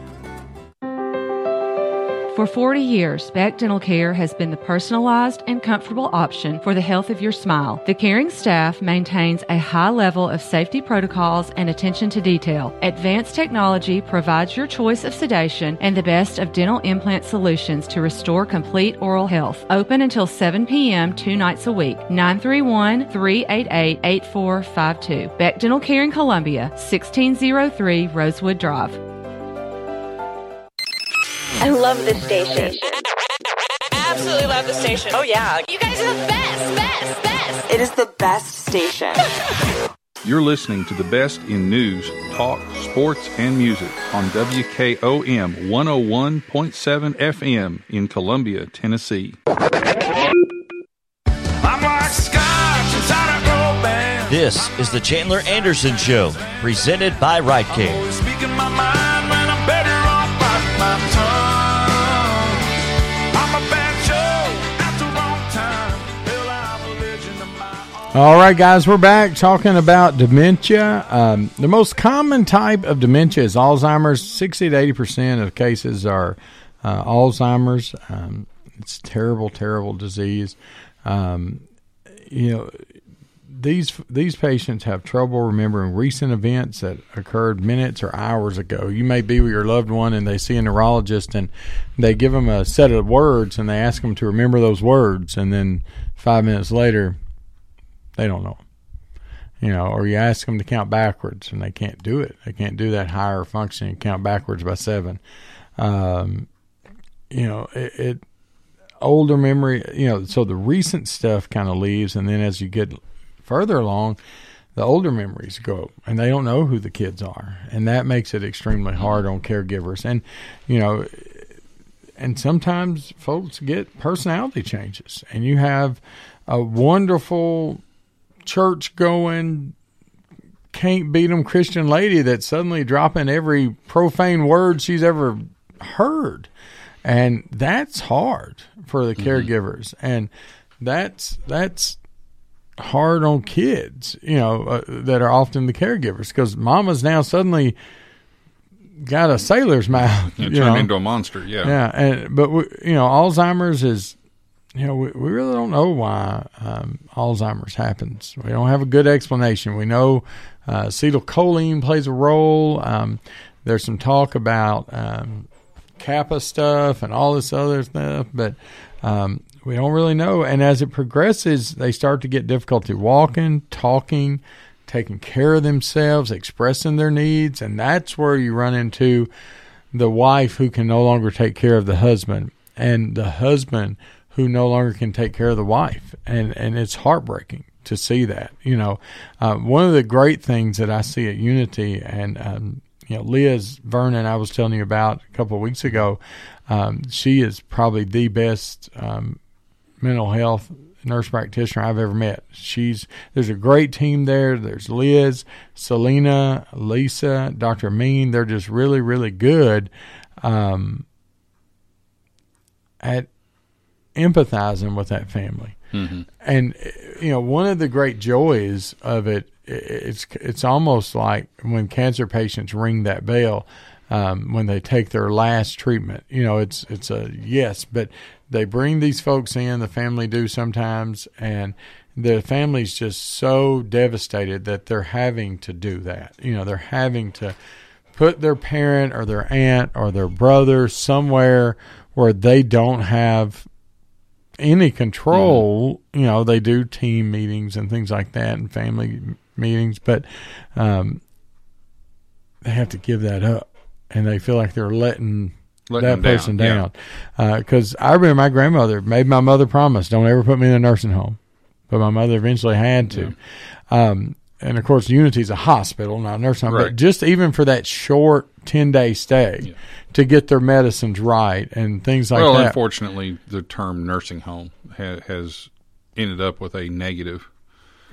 For 40 years, Beck Dental Care has been the personalized and comfortable option for the health of your smile. The caring staff maintains a high level of safety protocols and attention to detail. Advanced technology provides your choice of sedation and the best of dental implant solutions to restore complete oral health. Open until 7 p.m. two nights a week. 931 388 8452. Beck Dental Care in Columbia, 1603 Rosewood Drive. I love this station. Absolutely love the station. Oh yeah. You guys are the best, best, best. It is the best station. You're listening to the best in news, talk, sports, and music on WKOM 101.7 FM in Columbia, Tennessee. I'm like scotch inside a gold band. This is the Chandler Anderson Show, presented by Right Care. All right, guys, we're back talking about dementia. Um, the most common type of dementia is Alzheimer's. 60 to 80 percent of cases are uh, Alzheimer's. Um, it's terrible, terrible disease. Um, you know, these these patients have trouble remembering recent events that occurred minutes or hours ago. You may be with your loved one and they see a neurologist and they give them a set of words and they ask them to remember those words, and then five minutes later, they don't know. you know, or you ask them to count backwards and they can't do it. They can't do that higher function, count backwards by seven. Um, you know, it, it older memory, you know, so the recent stuff kind of leaves, and then as you get further along, the older memories go, and they don't know who the kids are, and that makes it extremely hard on caregivers. And you know, and sometimes folks get personality changes, and you have a wonderful church going can't beat them Christian lady that's suddenly dropping every profane word she's ever heard. And that's hard for the caregivers. And that's that's hard on kids, you know, uh, that are often the caregivers because mama's now suddenly got a sailor's mouth. You you turn know. into a monster. Yeah. Yeah, and but we, you know, Alzheimer's is, you know, we, we really don't know why um, Alzheimer's happens. We don't have a good explanation. We know uh, acetylcholine plays a role. Um, there's some talk about um, kappa stuff and all this other stuff, but um, we don't really know. And as it progresses, they start to get difficulty walking, talking, taking care of themselves, expressing their needs, and that's where you run into the wife who can no longer take care of the husband and the husband who no longer can take care of the wife and and it's heartbreaking to see that you know uh, one of the great things that i see at unity and um, you know liz vernon i was telling you about a couple of weeks ago um, she is probably the best um, mental health nurse practitioner I've ever met. She's there's a great team there. There's Liz, Selena, Lisa, Dr. Mean. They're just really, really good um, at empathizing with that family. Mhm. And you know, one of the great joys of it, it's it's almost like when cancer patients ring that bell um, when they take their last treatment. You know, it's it's a yes, but they bring these folks in. The family do sometimes, and the family's just so devastated that they're having to do that. You know, they're having to put their parent or their aunt or their brother somewhere where they don't have any control. You know, they do team meetings and things like that and family meetings, but um, they have to give that up and they feel like they're letting, Letting that them down, person yeah. down. Because I remember my grandmother made my mother promise, don't ever put me in a nursing home. But my mother eventually had to. Um, and of course, Unity's a hospital, not a nursing home. But just even for that short 10 day stay to get their medicines right and things like well, that. unfortunately, the term nursing home ha- has ended up with a negative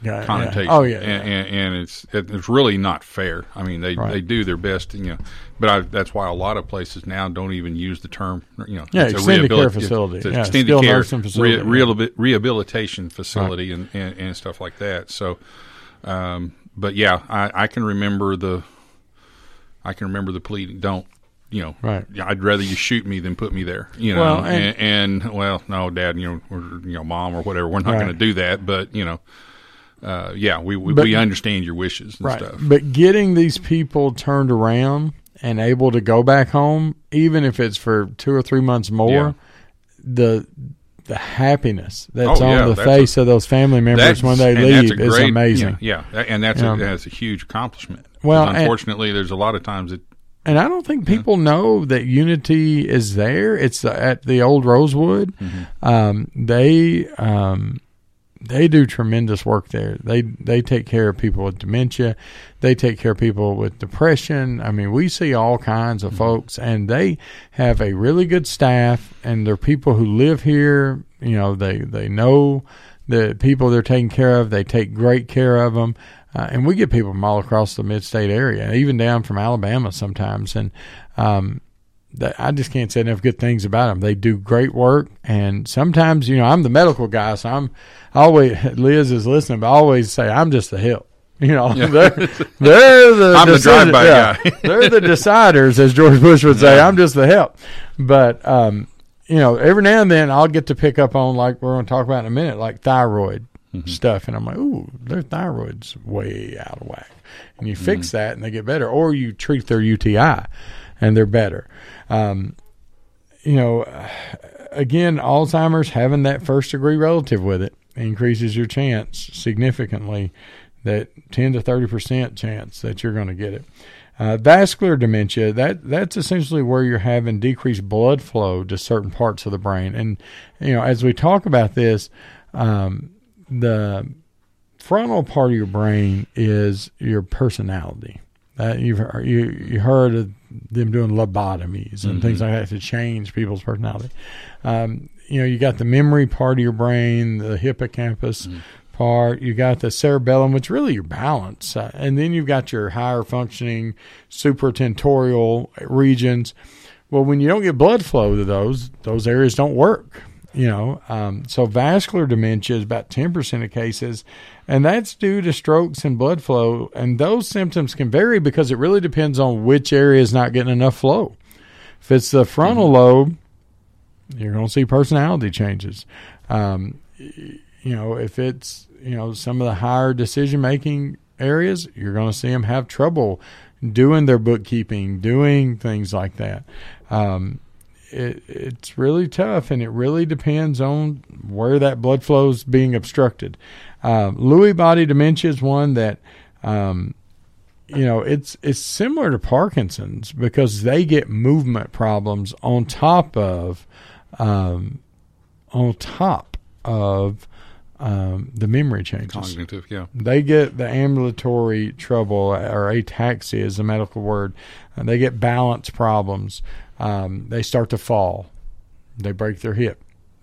Yeah, yeah. connotation. Oh, yeah, and, and, and it's it, it's really not fair. I mean, they Right. they do their best, you know, but I, that's why a lot of places now don't even use the term, you know, Yeah, it's a extended care facility. it's an Yeah, extended care facility, yeah. rehabilitation facility, and, and and stuff like that. So, um, but yeah, I, I can remember the, I can remember the pleading. Don't. You know, Right. I'd rather you shoot me than put me there. You know, Well, and, and- and, well, no, Dad, you know, or you know, Mom or whatever, we're not Right. going to do that. But you know, uh, yeah, we we, But- we understand your wishes and right. stuff. But getting these people turned around and able to go back home, even if it's for two or three months more, the the happiness that's Oh, on the that's face a- of those family members when they leave a is amazing. Yeah, yeah, and that's You a, that's a huge accomplishment. Well, and- unfortunately, there's a lot of times that And I don't think people know that Unity is there. It's at the old Rosewood. Mm-hmm. Um, they um, they do tremendous work there. They they take care of people with dementia. They take care of people with depression. I mean, we see all kinds Mm-hmm. of folks, and they have a really good staff. And they're people who live here. You know, they they know the people they're taking care of. They take great care of them. Uh, and we get people from all across the mid-state area, even down from Alabama sometimes. And um, I just can't say enough good things about them. They do great work, and sometimes, you know, I'm the medical guy, so I'm I always Liz is listening, but I always say I'm just the help. You know, Yeah. they're, they're the I'm the drive-by yeah, guy. they're the deciders, as George Bush would say. Yeah. I'm just the help. But um, you know, every now and then I'll get to pick up on like we're going to talk about in a minute, like thyroid Mm-hmm. stuff, and I'm like, ooh, their thyroid's way out of whack, and you Mm-hmm. fix that and they get better, or you treat their UTI and they're better. Um, you know, again, Alzheimer's having that first degree relative with it increases your chance significantly that 10 to 30 percent chance that you're going to get it. Uh, vascular dementia that that's essentially where you're having decreased blood flow to certain parts of the brain, and you know as we talk about this, um, the frontal part of your brain is your personality. That you've you you heard of them doing lobotomies and Mhm. things like that to change people's personality. Um, you know, you got the memory part of your brain, the hippocampus part. You got the cerebellum, which really your balance, uh, and then you've got your higher functioning supratentorial regions. Well, when you don't get blood flow to those, those areas don't work. You know, um, so vascular dementia is about ten percent of cases, and that's due to strokes and blood flow. And those symptoms can vary because it really depends on which area is not getting enough flow. If it's the frontal lobe, you're going to see personality changes. Um, you know, if it's you know some of the higher decision making areas, you're going to see them have trouble doing their bookkeeping, doing things like that. Um, it, it's really tough, and it really depends on where that blood flow is being obstructed. Um, Lewy body dementia is one that. Um, you know it's it's similar to Parkinson's because they get movement problems on top of um, on top of um, the memory changes. Cognitive, yeah. They get the ambulatory trouble or ataxia is the medical word. Uh, they get balance problems. Um, they start to fall. They break their hip.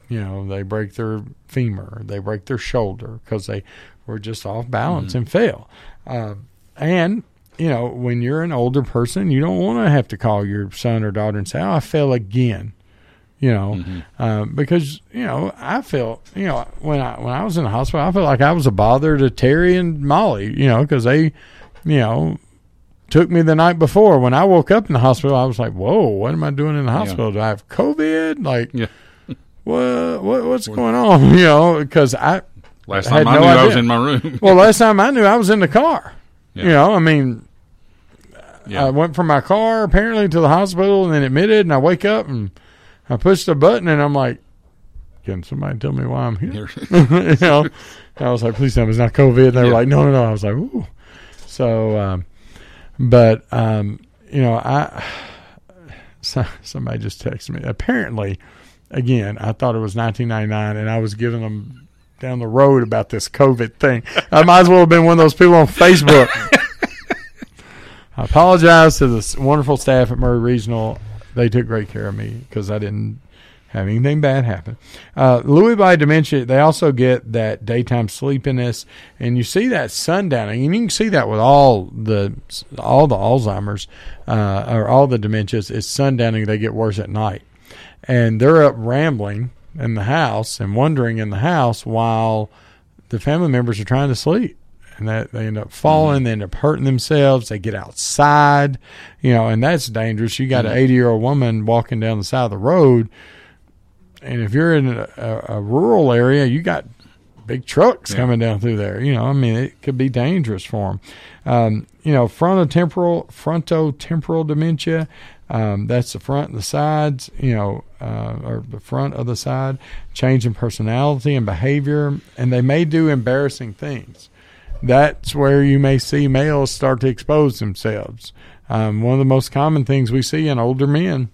You know, they break their femur. They break their shoulder because they were just off balance Mm-hmm. and fail. Um, and you know, when you're an older person, you don't want to have to call your son or daughter and say, "Oh, I fell again." You know, Mm-hmm. um, because you know, I felt you know when I when I was in the hospital, I felt like I was a bother to Terry and Molly. You know, because they, you know, took me the night before. When I woke up in the hospital, I was like, "Whoa, what am I doing in the Yeah. hospital? Do I have COVID? Like, Yeah. what, what what's going on?" You know, because I Last time I no knew I was in my room. well, last time I knew, I was in the car. Yeah. You know, I mean, Yeah. I went from my car apparently to the hospital and then admitted, and I wake up and I push the button and I'm like, "Can somebody tell me why I'm here?" you know, I was like, "Please tell me it's not COVID." And they were like, "No, no, no." I was like, "Ooh." So, um, but um, you know, I so, somebody just texted me. Apparently, again, I thought it was 1999, and I was giving them down the road about this COVID thing. I might as well have been one of those people on Facebook. I apologize to the wonderful staff at Maury Regional. They took great care of me because I didn't have anything bad happen. Uh, Lewy body dementia, they also get that daytime sleepiness, and you see that sundowning, and you can see that with all the all the Alzheimer's uh, or all the dementias. It's sundowning they get worse at night, and they're up rambling in the house and wandering in the house while the family members are trying to sleep and that they end up falling, they end up hurting themselves. They get outside, you know, and that's dangerous. You got an Mhm. 80 year old woman walking down the side of the road, and if you're in a, a, rural area, you got big trucks Yeah. coming down through there. You know, I mean, it could be dangerous for them. Um, you know, frontotemporal frontotemporal dementia. Um, that's the front and the sides, you know, uh, or the front of the side, change in personality and behavior, and they may do embarrassing things that's where you may see males start to expose themselves. Um, one of the most common things we see in older men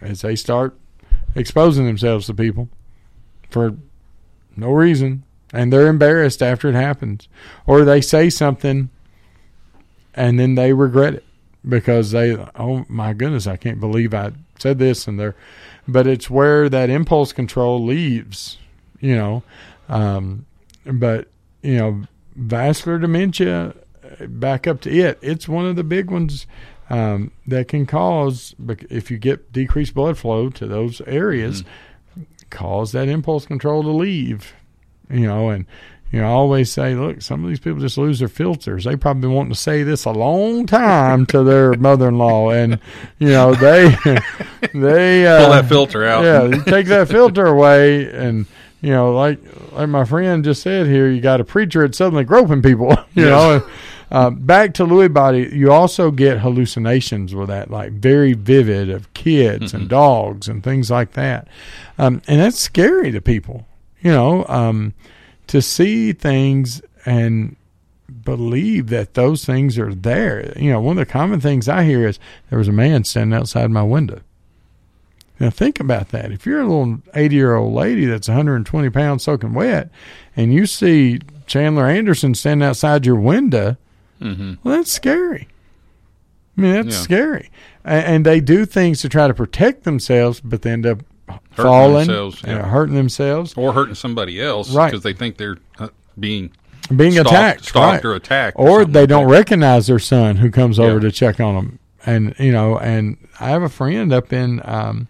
is they start exposing themselves to people for no reason, and they're embarrassed after it happens, or they say something and then they regret it because they, oh my goodness, I can't believe I said this, and they're, but it's where that impulse control leaves, you know, um, but you know vascular dementia back up to it. It's one of the big ones um, that can cause if you get decreased blood flow to those areas cause that impulse control to leave you know and you know i always say look some of these people just lose their filters they probably been wanting to say this a long time to their mother-in-law and you know they they uh, Pull that filter out. yeah you take that filter away and you know like like my friend just said here you got a preacher that's suddenly groping people you Yes. know uh, back to Lewy body you also get hallucinations with that like very vivid of kids and dogs and things like that um, and that's scary to people you know um, to see things and believe that those things are there. You know, one of the common things I hear is there was a man standing outside my window. Now think about that. If you're a little 80 year old lady that's 120 pounds soaking wet, and you see Chandler Anderson standing outside your window, Mhm. well, that's scary. I mean, that's Yeah. scary. And, and they do things to try to protect themselves, but they end up Hurting falling, themselves, yeah. hurting themselves. or hurting somebody else Right. because they think they're uh, being being stalked, attacked, stalked right. or attacked, or, something they like don't that. recognize their son who comes over to check on them. And you know, and I have a friend up in um,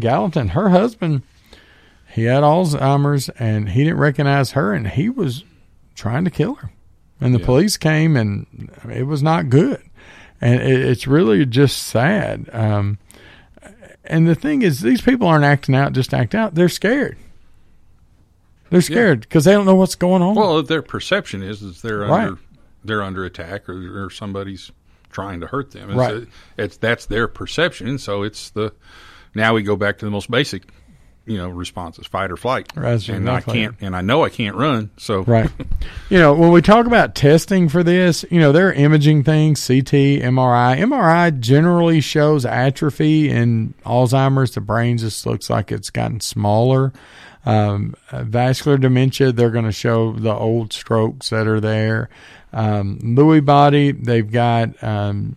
Gallatin. Her husband, he had Alzheimer's, and he didn't recognize her, and he was trying to kill her. And the Yeah. police came, and it was not good. And it, it's really just sad. Um, and the thing is, these people aren't acting out just act out. They're scared. They're scared because they don't know what's going on. Well, their perception is is they're Right. under they're under attack or, or somebody's trying to hurt them. It's, Right. a- it's that's their perception. So it's the now we go back to the most basic, you know, responses: fight or flight. right, and I can't, and I know I can't run. So Right. you know, when we talk about testing for this, you know, there are imaging things, CT, MRI. MRI generally shows atrophy in Alzheimer's. The brain just looks like it's gotten smaller. Um, uh, vascular dementia, they're going to show the old strokes that are there. Um, Lewy body, they've got um,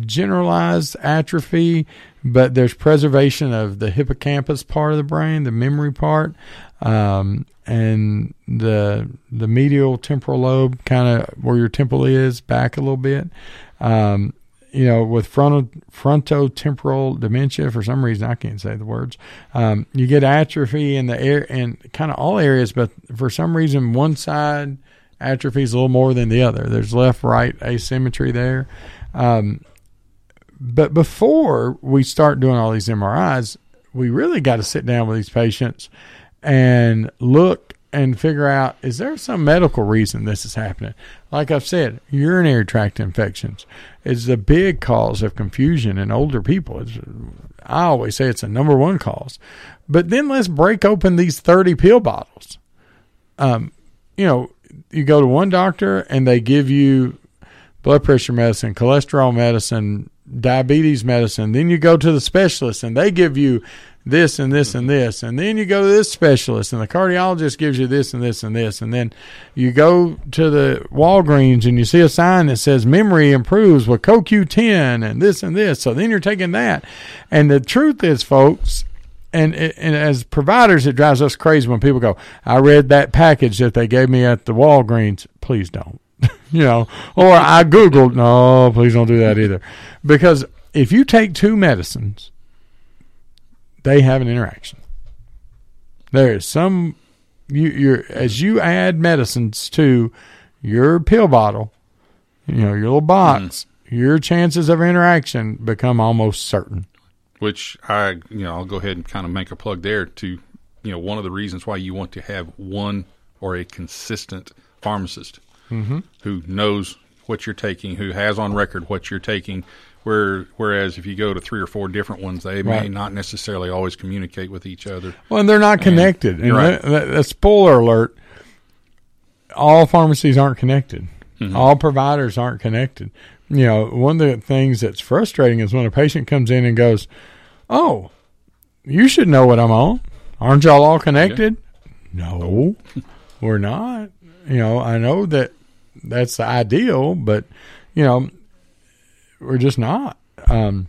generalized atrophy, but there's preservation of the hippocampus part of the brain, the memory part, um, and the the medial temporal lobe, kind of where your temple is, back a little bit. Um, you know, with frontal frontotemporal dementia, for some reason I can't say the words. Um, you get atrophy in the air in kind of all areas, but for some reason one side atrophies a little more than the other. There's left right asymmetry there. Um, but before we start doing all these MRIs, we really got to sit down with these patients and look and figure out is there some medical reason this is happening? Like I've said, urinary tract infections is the big cause of confusion in older people. It's, I always say it's a number one cause. But then let's break open these 30 pill bottles. Um, you know, you go to one doctor and they give you blood pressure medicine, cholesterol medicine, diabetes medicine. Then you go to the specialist and they give you this and this and mm-hmm. this. And then you go to this specialist and the cardiologist gives you this and this and this. And then you go to the Walgreens and you see a sign that says memory improves with CoQ10 and this and this. So then you're taking that. And the truth is, folks, and, and as providers, it drives us crazy when people go, I read that package that they gave me at the Walgreens. Please don't. You know, or I Googled. No, please don't do that either. Because if you take two medicines, they have an interaction. There is some, you, you're, as you add medicines to your pill bottle, you know, your little box, mm-hmm. your chances of interaction become almost certain. which I, you know, I'll go ahead and kind of make a plug there to, you know, one of the reasons why you want to have one or a consistent pharmacist Mhm. who knows what you're taking, who has on record what you're taking. Where, whereas if you go to three or four different ones, they may not necessarily always communicate with each other. Well, and they're not connected. And right. that- that- spoiler alert: all pharmacies aren't connected. Mhm. All providers aren't connected. You know, one of the things that's frustrating is when a patient comes in and goes, "Oh, you should know what I'm on. Aren't y'all all connected?" No, we're not. You know, I know that that's the ideal, but you know, we're just not. Um,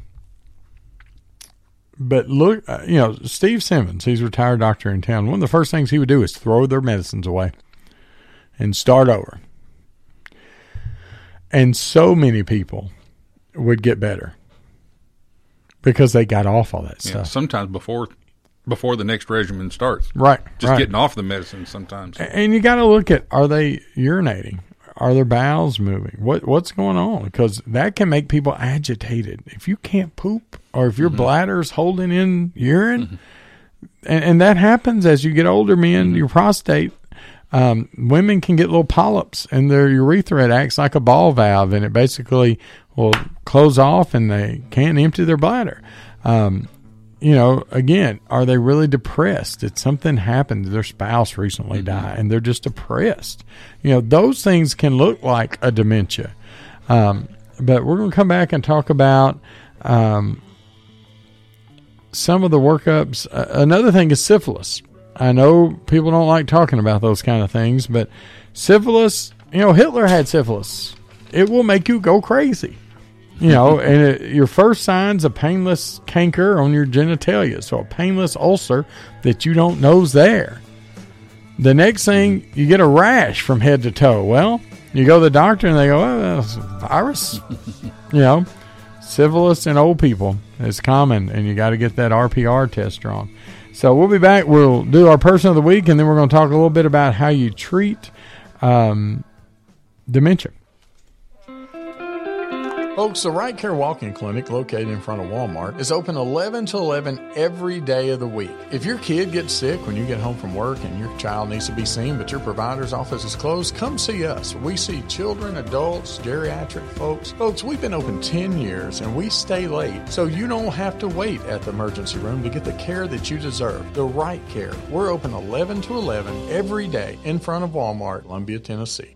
but look, uh, you know, Steve Simmons, he's a retired doctor in town. One of the first things he would do is throw their medicines away and start over. And so many people would get better because they got off all that Yeah, stuff. sometimes before before the next regimen starts. Right, Just right. getting off the medicine sometimes. And you got to look at are they urinating? Are their bowels moving? What what's going on? Because that can make people agitated. If you can't poop, or if your bladder's holding in urine, and, and that happens as you get older, men. Your prostate, um, women can get little polyps, and their urethra it acts like a ball valve, and it basically will close off, and they can't empty their bladder. Um, you know, again, are they really depressed? Did something happen? Did their spouse recently Mm-hmm. die and they're just depressed? You know, those things can look like a dementia. Um, but we're going to come back and talk about um, some of the workups. Uh, another thing is syphilis. I know people don't like talking about those kind of things, but syphilis, you know, Hitler had syphilis. It will make you go crazy. You know, and it, your first sign's a painless canker on your genitalia, so a painless ulcer that you don't know's there. The next thing, you get a rash from head to toe. Well, you go to the doctor and they go, "Oh, that's a virus." you know, syphilis in old people is common, and you got to get that RPR test drawn. So we'll be back. We'll do our person of the week, and then we're going to talk a little bit about how you treat um, dementia. Folks, the Right Care Walk-In Clinic, located in front of Walmart, is open 11 to 11 every day of the week. If your kid gets sick when you get home from work and your child needs to be seen, but your provider's office is closed, come see us. We see children, adults, geriatric folks. Folks, we've been open 10 years and we stay late, so you don't have to wait at the emergency room to get the care that you deserve. The right care. We're open 11 to 11 every day in front of Walmart, Columbia, Tennessee.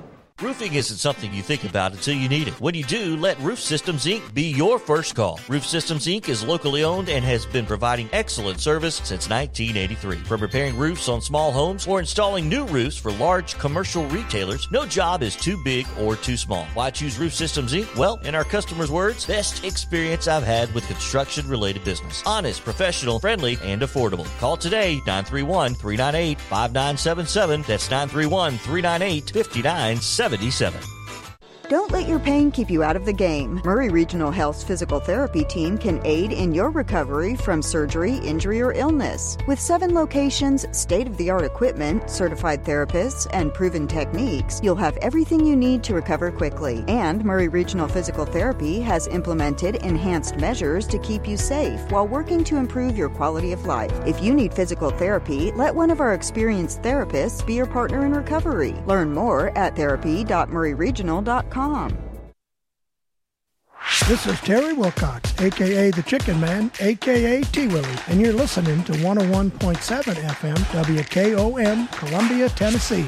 Roofing isn't something you think about until you need it. When you do, let Roof Systems Inc. be your first call. Roof Systems Inc. is locally owned and has been providing excellent service since 1983. From repairing roofs on small homes or installing new roofs for large commercial retailers, no job is too big or too small. Why choose Roof Systems Inc.? Well, in our customers' words, best experience I've had with construction related business. Honest, professional, friendly, and affordable. Call today 931 398 5977. That's 931 398 5977. 77. Don't let your pain keep you out of the game. Maury Regional Health's physical therapy team can aid in your recovery from surgery, injury, or illness. With seven locations, state of the art equipment, certified therapists, and proven techniques, you'll have everything you need to recover quickly. And Maury Regional Physical Therapy has implemented enhanced measures to keep you safe while working to improve your quality of life. If you need physical therapy, let one of our experienced therapists be your partner in recovery. Learn more at therapy.mauryregional.com. This is Terry Wilcox, aka the Chicken Man, aka T Willie, and you're listening to 101.7 FM WKOM, Columbia, Tennessee.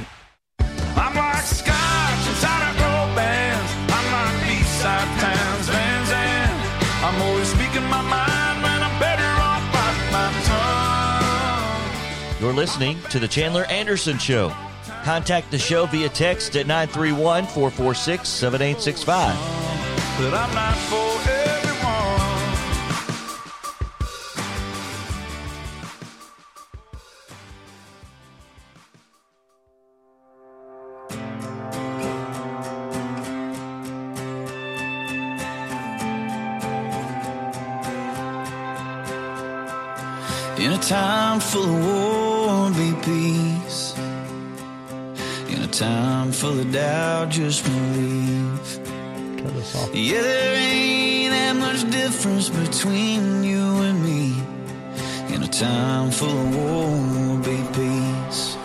I'm like scotch inside a grow bands. I'm like B-side Townes, Van Zandt. I'm always speaking my mind when I'm better off biting my tongue. You're listening to The Chandler Anderson Show. Contact the show via text at 931 446 7865. But for. In a time full of war, be peace. In a time full of doubt, just believe. Yeah, there ain't that much difference between you and me. In a time full of war, will be peace.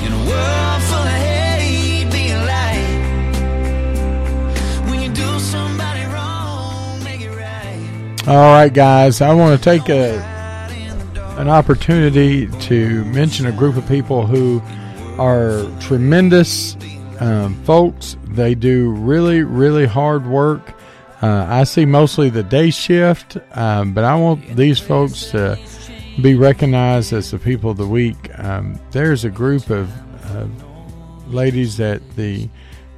In a world full of hate, be a light. When you do somebody wrong, make it right. All right, guys. I want to take a an opportunity to mention a group of people who are tremendous um, folks. They do really, really hard work. Uh, I see mostly the day shift, um, but I want these folks to be recognized as the people of the week. Um, there's a group of uh, ladies at the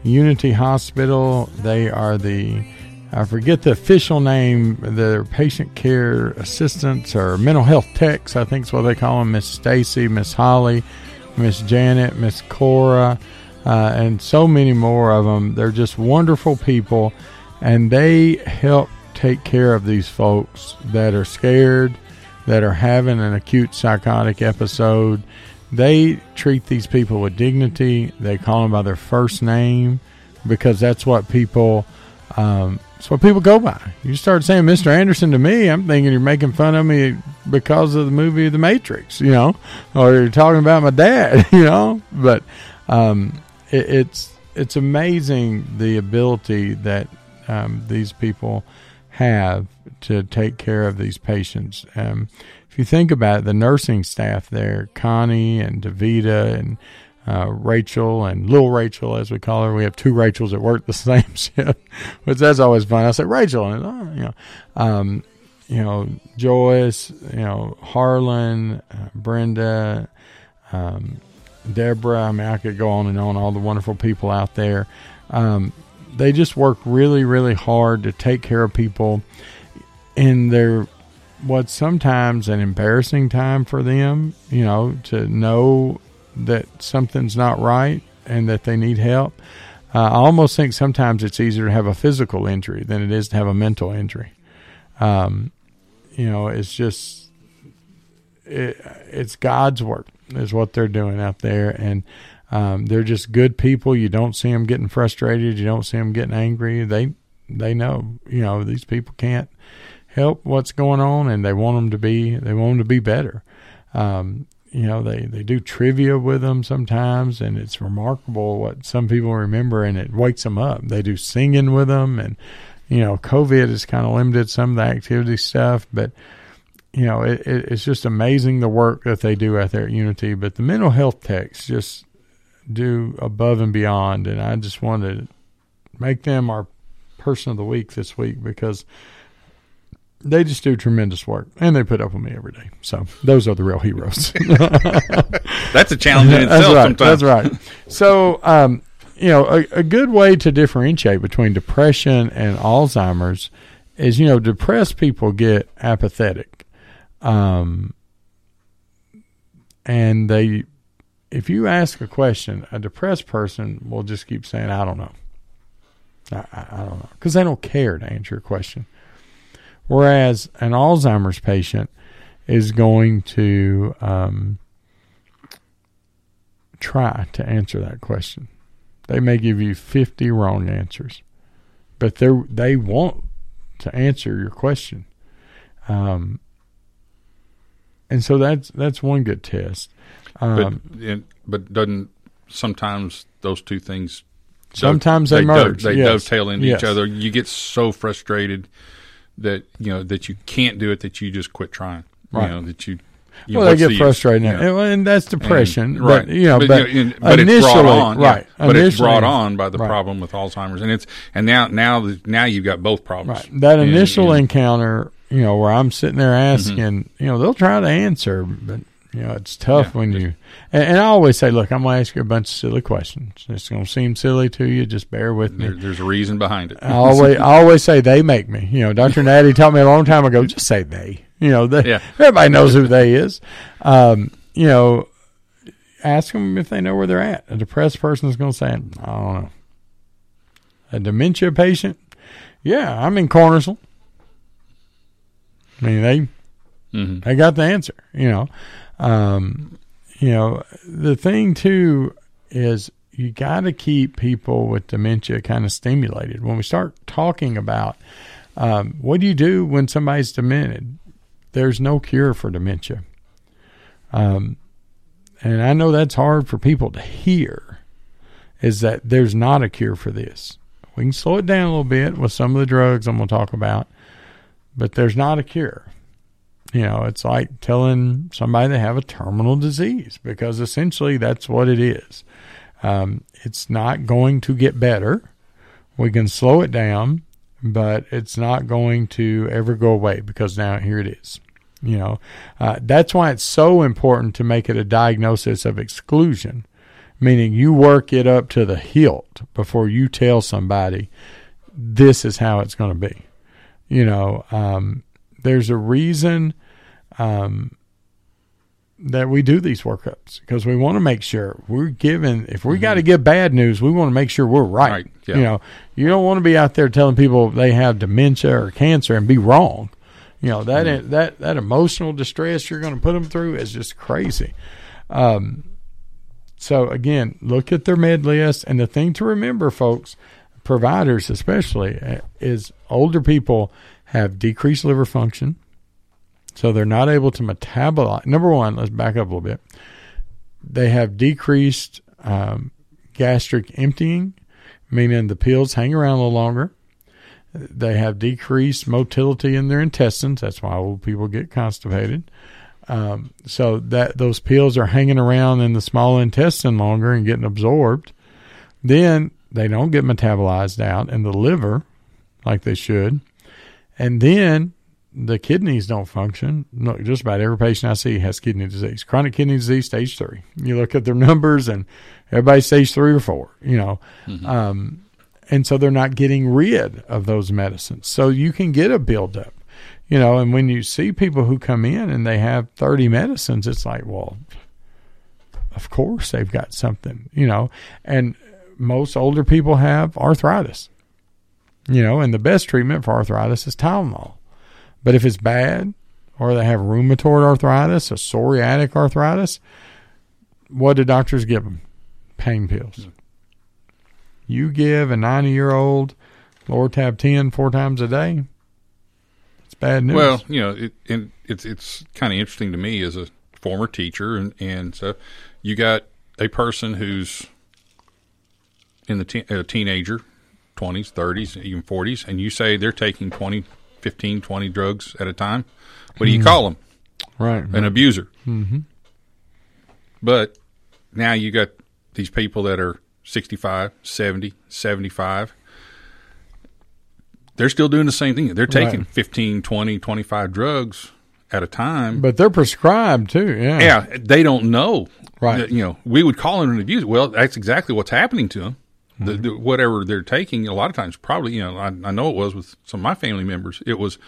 Unity Hospital. They are the I forget the official name. They're patient care assistants or mental health techs. I think is what they call them. Miss Stacy, Miss Holly, Miss Janet, Miss Cora, uh, and so many more of them. They're just wonderful people, and they help take care of these folks that are scared, that are having an acute psychotic episode, they treat these people with dignity. They call them by their first name because that's what people um, that's what people go by. You start saying Mr. Anderson to me, I'm thinking you're making fun of me because of the movie The Matrix, you know, or you're talking about my dad, you know. But um, it, it's it's amazing the ability that um, these people have to take care of these patients. Um, if you think about it, the nursing staff there, Connie and Davita and uh, Rachel and little Rachel, as we call her. We have two Rachels that work the same shift, which that's always fun. I say Rachel, and oh, you know, um, you know Joyce, you know Harlan, uh, Brenda, um, Deborah. I mean, I could go on and on. All the wonderful people out there. Um, they just work really, really hard to take care of people in their what's sometimes an embarrassing time for them. You know, to know that something's not right and that they need help. Uh, I almost think sometimes it's easier to have a physical injury than it is to have a mental injury. Um, you know, it's just it, it's God's work is what they're doing out there, and um, they're just good people. You don't see them getting frustrated. You don't see them getting angry. They they know you know these people can't help what's going on, and they want them to be they want them to be better. Um, you know they they do trivia with them sometimes and it's remarkable what some people remember and it wakes them up. They do singing with them and you know covid has kind of limited some of the activity stuff but you know it, it, it's just amazing the work that they do out there at unity. But the mental health techs just do above and beyond and i just wanted to make them our person of the week this week because they just do tremendous work and they put up with me every day. So those are the real heroes. That's a challenge in that's itself right, sometimes. That's right. So, um, you know, a, a good way to differentiate between depression and Alzheimer's is, you know, depressed people get apathetic. Um, and they, if you ask a question, a depressed person will just keep saying, I don't know. I, I, I don't know. Because they don't care to answer your question. Whereas an Alzheimer's patient is going to um, try to answer that question. They may give you 50 wrong answers, but they they want to answer your question. Um, and so that's that's one good test. Um, but it, but doesn't sometimes those two things Sometimes they dove- merge, they yes. dovetail into Yes. each other. You get so frustrated that you know that you can't do it that you just quit trying. Right. You know that you. you well, they get the frustrated, You and, know? and that's depression. And- but, you know, but, you know, but initially, it's brought on, yeah. right? But it's brought on by the right. problem with Alzheimer's, and it's and now now now you've got both problems. Right. That And- initial and- encounter, you know, where I'm sitting there asking, Mm-hmm. you know, they'll try to answer, but you know, it's tough when you. And, and I always say, look, I'm going to ask you a bunch of silly questions. It's going to seem silly to you. Just bear with me. there, there's a reason behind it. I always, I always say they make me. You know, Dr. Natty taught me a long time ago. Just say they. You know, they, Yeah. everybody knows who they is. Um, you know, ask them if they know where they're at. A depressed person is going to say, I don't know. A dementia patient, yeah, I'm in Cornersville. I mean, they Mhm. they got the answer. You know, um, you know the thing too is you got to keep people with dementia kind of stimulated. When we start talking about um, what do you do when somebody's demented, there's no cure for dementia. Um, and I know that's hard for people to hear. Is that there's not a cure for this? We can slow it down a little bit with some of the drugs I'm going to talk about, but there's not a cure. You know, it's like telling somebody they have a terminal disease because essentially that's what it is. Um, it's not going to get better. We can slow it down, but it's not going to ever go away because now here it is. You know, uh, that's why it's so important to make it a diagnosis of exclusion, meaning you work it up to the hilt before you tell somebody this is how it's going to be. You know, um, there's a reason um, that we do these workups because we want to make sure we're given. If we got to give bad news, we want to make sure we're right. Right, yeah. You know, you don't want to be out there telling people they have dementia or cancer and be wrong. You know that that that emotional distress you're going to put them through is just crazy. Um, so again, look at their med list, and the thing to remember, folks, providers especially, uh, is older people have decreased liver function, so they're not able to metabolize. Number one, let's back up a little bit. They have decreased um, gastric emptying, meaning the pills hang around a little longer. They have decreased motility in their intestines. That's why old people get constipated. Um, so that those pills are hanging around in the small intestine longer and getting absorbed. Then they don't get metabolized out in the liver like they should. And then the kidneys don't function. No, just about every patient I see has kidney disease, chronic kidney disease, stage three. You look at their numbers, and everybody's stage three or four. You know, Mm-hmm. um, and so they're not getting rid of those medicines. So you can get a buildup. You know, and when you see people who come in and they have thirty medicines, it's like, well, of course they've got something. You know, and most older people have arthritis. You know, and the best treatment for arthritis is Tylenol. But if it's bad, or they have rheumatoid arthritis or psoriatic arthritis, what do doctors give them? Pain pills. Hmm. You give a 90 year old Lortab 10 four times a day, it's bad news. Well, you know, it, and it's it's kind of interesting to me as a former teacher, and and so you got a person who's in the te- a teenager, twenties, thirties, even forties, and you say they're taking 20, 15, 20 drugs at a time. What do you Mhm. call them? Right, an right. abuser. hmm But now you got these people that are 65, 70, 75. They're still doing the same thing. They're taking Right. 15, 20, 25 drugs at a time. But they're prescribed too. Yeah. yeah, they don't know. Right. that, you know, we would call it an abuse. Well, that's exactly what's happening to them. The, Mm-hmm. the, whatever they're taking, a lot of times, probably, you know, I, I know it was with some of my family members. It was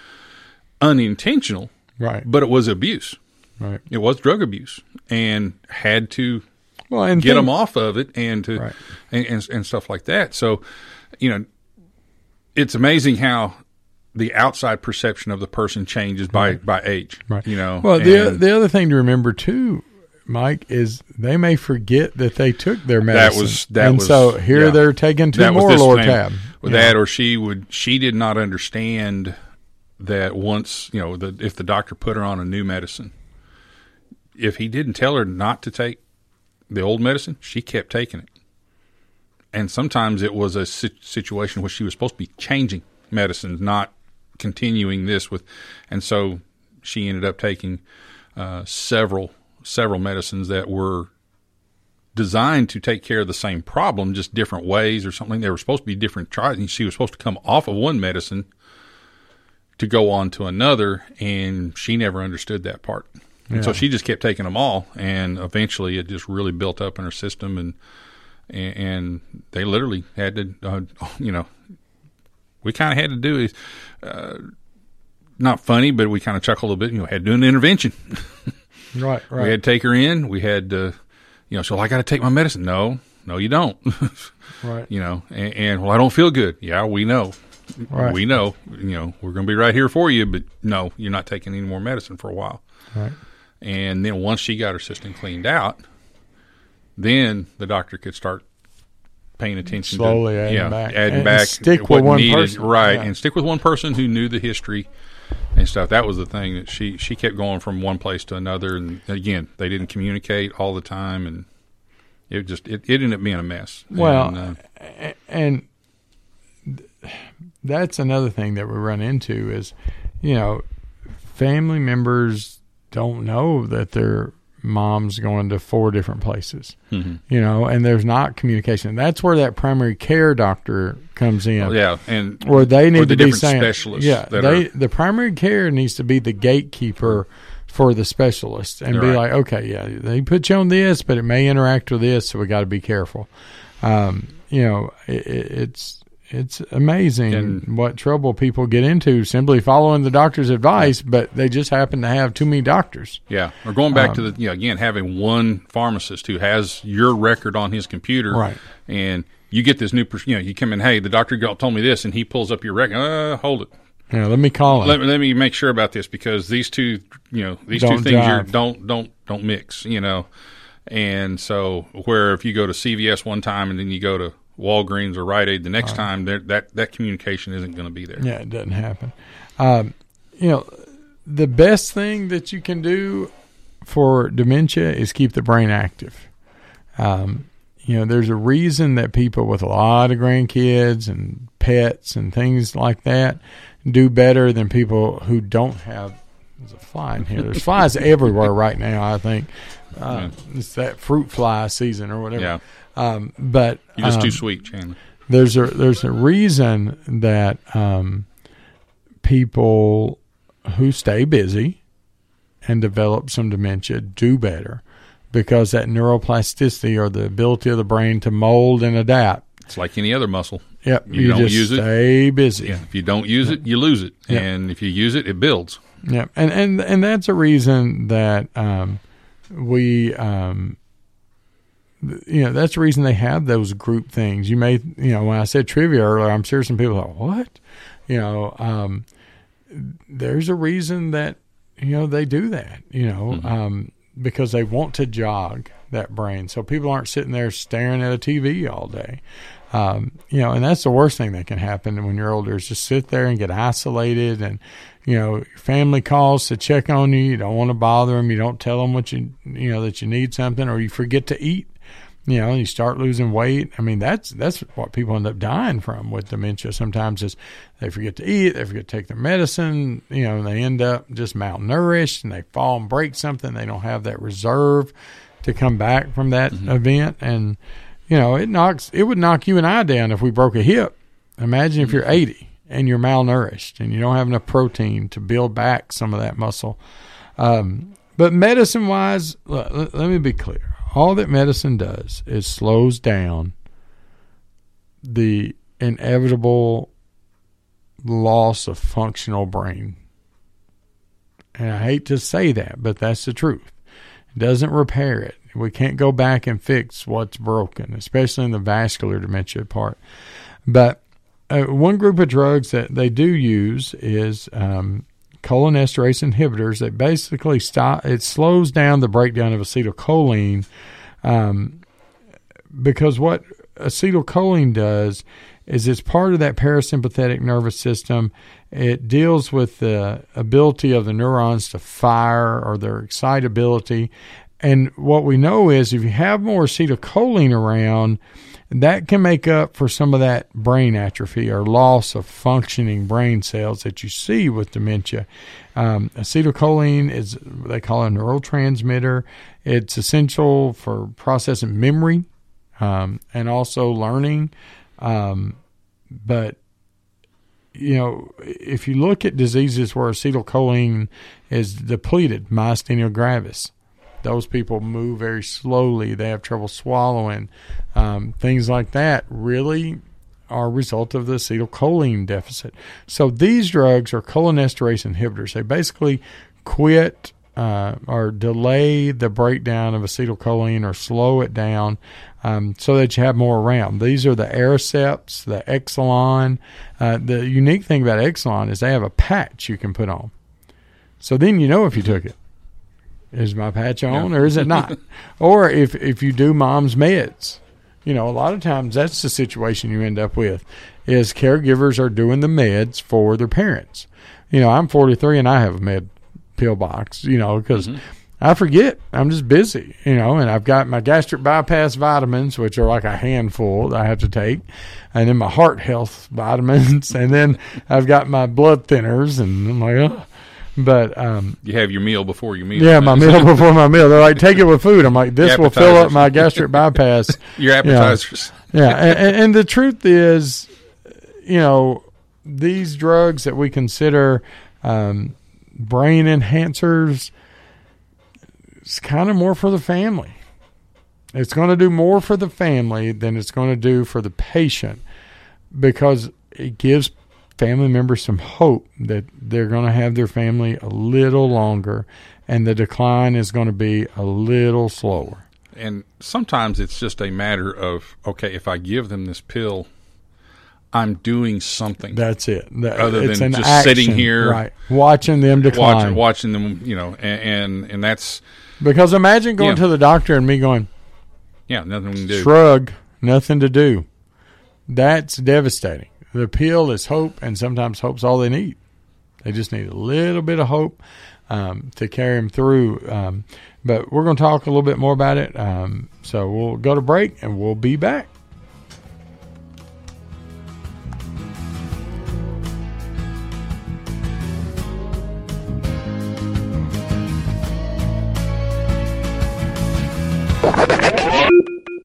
unintentional, Right. But it was abuse. Right. It was drug abuse, and had to Well, and get think- them off of it, and to and, and and stuff like that. So, you know, it's amazing how the outside perception of the person changes by by age. Right. You know. Well, the the other thing to remember too, Mike, is they may forget that they took their medicine. that was that and was so here yeah. they're taking two That more this Lortab. that, know. or she would she did not understand that once you know the, if the doctor put her on a new medicine, if he didn't tell her not to take the old medicine, she kept taking it. And sometimes it was a situation where she was supposed to be changing medicines, not continuing this with, and so she ended up taking uh, several several medicines that were designed to take care of the same problem, just different ways or something. They were supposed to be different tries, and she was supposed to come off of one medicine to go on to another, and she never understood that part. And so she just kept taking them all, and eventually it just really built up in her system, and and, and they literally had to, uh, you know, we kind of had to do it. Uh, not funny, but we kind of chuckled a little bit. You know, had to do an intervention. Right, right. We had to take her in. We had to, you know, so I got to take my medicine. No, no, you don't. Right. You know, and, and well, I don't feel good. Yeah, we know. Right. We know. You know, we're going to be right here for you, but no, you're not taking any more medicine for a while. Right. And then once she got her system cleaned out, then the doctor could start paying attention Slowly to adding yeah, back. adding And back stick what with one needed, person. right, Yeah. and stick with one person who knew the history and stuff. That was the thing that she she kept going from one place to another, and again, they didn't communicate all the time, and it just it, it ended up being a mess. Well, And, uh, and that's another thing that we run into is, you know, family members don't know that their mom's going to four different places. Mhm. You know, and there's not communication. That's where that primary care doctor comes in. Oh, yeah, and- where they need the to be saying, specialists yeah, they are- the primary care needs to be the gatekeeper for the specialist and be Right. like, okay, yeah, they put you on this, but it may interact with this, so we got to be careful. Um, you know, it- it's it's amazing And- what trouble people get into simply following the doctor's advice, but they just happen to have too many doctors. Yeah, or going back Um, to the you know, again having one pharmacist who has your record on his computer, Right. And you get this new, you know, you come in, hey, the doctor told me this, and he pulls up your record. Uh, hold it, Yeah, let me call him. Let, let me make sure about this because these two, you know, these Don't two things don't don't don't mix, you know. And so, where if you go to CVS one time and then you go to Walgreens or Rite Aid the next Right. time, that that communication isn't going to be there. Yeah, it doesn't happen. Um, you know, the best thing that you can do for dementia is keep the brain active. Um, you know, there's a reason that people with a lot of grandkids and pets and things like that do better than people who don't have. There's a fly in here. There's flies everywhere right now. I think uh, it's that fruit fly season or whatever. Yeah. Um, but You're just too um, sweet, Chandler. There's a there's a reason that um, people who stay busy and develop some dementia do better because that neuroplasticity or the ability of the brain to mold and adapt. It's like any other muscle. Yep, You, you don't just use it. stay busy. Yeah. If you don't use it, you lose it. Yeah. And if you use it, it builds. Yeah, and and and that's a reason that um, we, um, you know, that's the reason they have those group things. You may, you know, when I said trivia earlier, I'm sure some people thought, what, you know, um, there's a reason that you know they do that, you know, um, because they want to jog that brain, so people aren't sitting there staring at a TV all day. Um, you know, and that's the worst thing that can happen when you're older is just sit there and get isolated and, you know, family calls to check on you. You don't want to bother them. You don't tell them what you, you know, that you need something or you forget to eat, you know, you start losing weight. I mean, that's, that's what people end up dying from with dementia. Sometimes is they forget to eat, they forget to take their medicine, you know, and they end up just malnourished and they fall and break something. They don't have that reserve to come back from that event. And, you know, it knocks it would knock you and I down if we broke a hip. Imagine if you're 80 and you're malnourished and you don't have enough protein to build back some of that muscle. Um, but medicine wise, let- let me be clear. All that medicine does is slows down the inevitable loss of functional brain. And I hate to say that, but that's the truth. It doesn't repair it. We can't go back and fix what's broken, especially in the vascular dementia part. But uh, one group of drugs that they do use is um, cholinesterase inhibitors that basically stop. It slows down the breakdown of acetylcholine um, because what acetylcholine does is it's part of that parasympathetic nervous system. It deals with the ability of the neurons to fire or their excitability. And what we know is if you have more acetylcholine around, that can make up for some of that brain atrophy or loss of functioning brain cells that you see with dementia. Um, acetylcholine is they call it a neurotransmitter. It's essential for processing memory um, and also learning. Um, but you know, if you look at diseases where acetylcholine is depleted, myasthenia gravis, those people move very slowly. They have trouble swallowing. Um, things like that really are a result of the acetylcholine deficit. So these drugs are cholinesterase inhibitors. They basically quit uh, or delay the breakdown of acetylcholine or slow it down um, so that you have more around. These are the Aricepts, the Exelon. Uh, the unique thing about Exelon is they have a patch you can put on. So then you know if you took it. Is my patch on or is it not? or if, if you do mom's meds. You know, a lot of times that's the situation you end up with is caregivers are doing the meds for their parents. You know, I'm 43 and I have a med pill box, you know, because mm-hmm. I forget. I'm just busy, you know, and I've got my gastric bypass vitamins, which are like a handful that I have to take, and then my heart health vitamins, and then I've got my blood thinners, and I'm like, oh. But um, You have your meal before your meal. yeah, my meal before my meal. They're like, take it with food. I'm like, this will fill up my gastric bypass. Your you know. appetizers. Yeah, and, and, and the truth is, you know, these drugs that we consider um, brain enhancers, it's kind of more for the family. It's going to do more for the family than it's going to do for the patient because it gives family members some hope that they're going to have their family a little longer and the decline is going to be a little slower. And sometimes it's just a matter of okay, if I give them this pill, I'm doing something. That's it. That- other it's than an just action, sitting here, right. Watching them decline. watching, watching them. You know, and and, and that's Because imagine going Yeah. to the doctor and me going, yeah, nothing we can do. shrug, nothing to do. That's devastating. The pill is hope, and sometimes hope's all they need. They just need a little bit of hope um, to carry them through. Um, but we're going to talk a little bit more about it. Um, so we'll go to break, and we'll be back.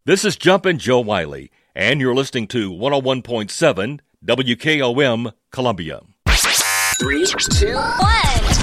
This is Jumpin' Joe Wiley, and you're listening to 101.7 WKOM Columbia. Three, two, one.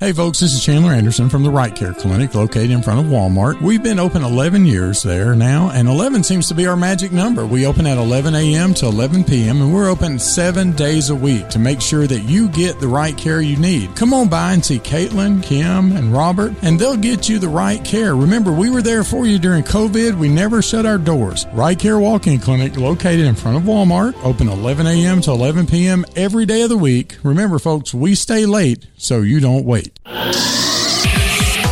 Hey folks, this is Chandler Anderson from the Right Care Clinic located in front of Walmart. We've been open 11 years there now, and 11 seems to be our magic number. We open at 11 a.m. to 11 p.m., and we're open seven days a week to make sure that you get the right care you need. Come on by and see Caitlin, Kim, and Robert, and they'll get you the right care. Remember, we were there for you during COVID. We never shut our doors. Right Care Walk-In Clinic located in front of Walmart, open 11 a.m. to 11 p.m. every day of the week. Remember, folks, we stay late so you don't wait night.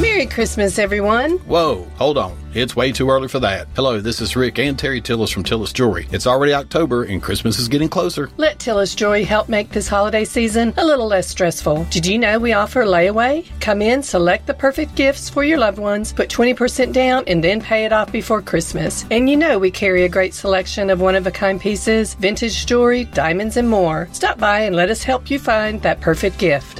Merry Christmas, everyone. Whoa, hold on. It's way too early for that. Hello, this is Rick and Terry Tillis from Tillis Jewelry. It's already October and Christmas is getting closer. Let Tillis Jewelry help make this holiday season a little less stressful. Did you know we offer layaway? Come in, select the perfect gifts for your loved ones, put 20% down, and then pay it off before Christmas. And you know we carry a great selection of one of a kind pieces, vintage jewelry, diamonds, and more. Stop by and let us help you find that perfect gift.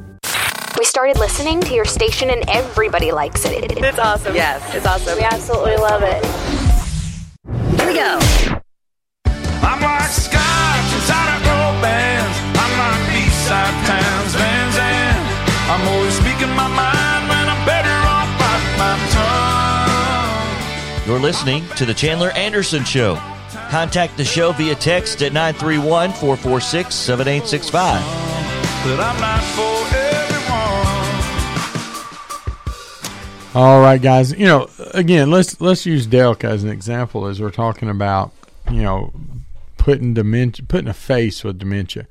We started listening to your station and everybody likes it. It's awesome. Yes, it's awesome. We absolutely love it. Here we go. I'm like scotch inside of gold bands. I'm like B-side Townes, Van Zandt. I'm always speaking my mind when I'm better off biting my tongue. You're listening to The Chandler Anderson Show. Contact the show via text at 931 446 7865. All right, guys. You know, again, let's let's use Delk as an example as we're talking about, you know, putting dementia, putting a face with dementia.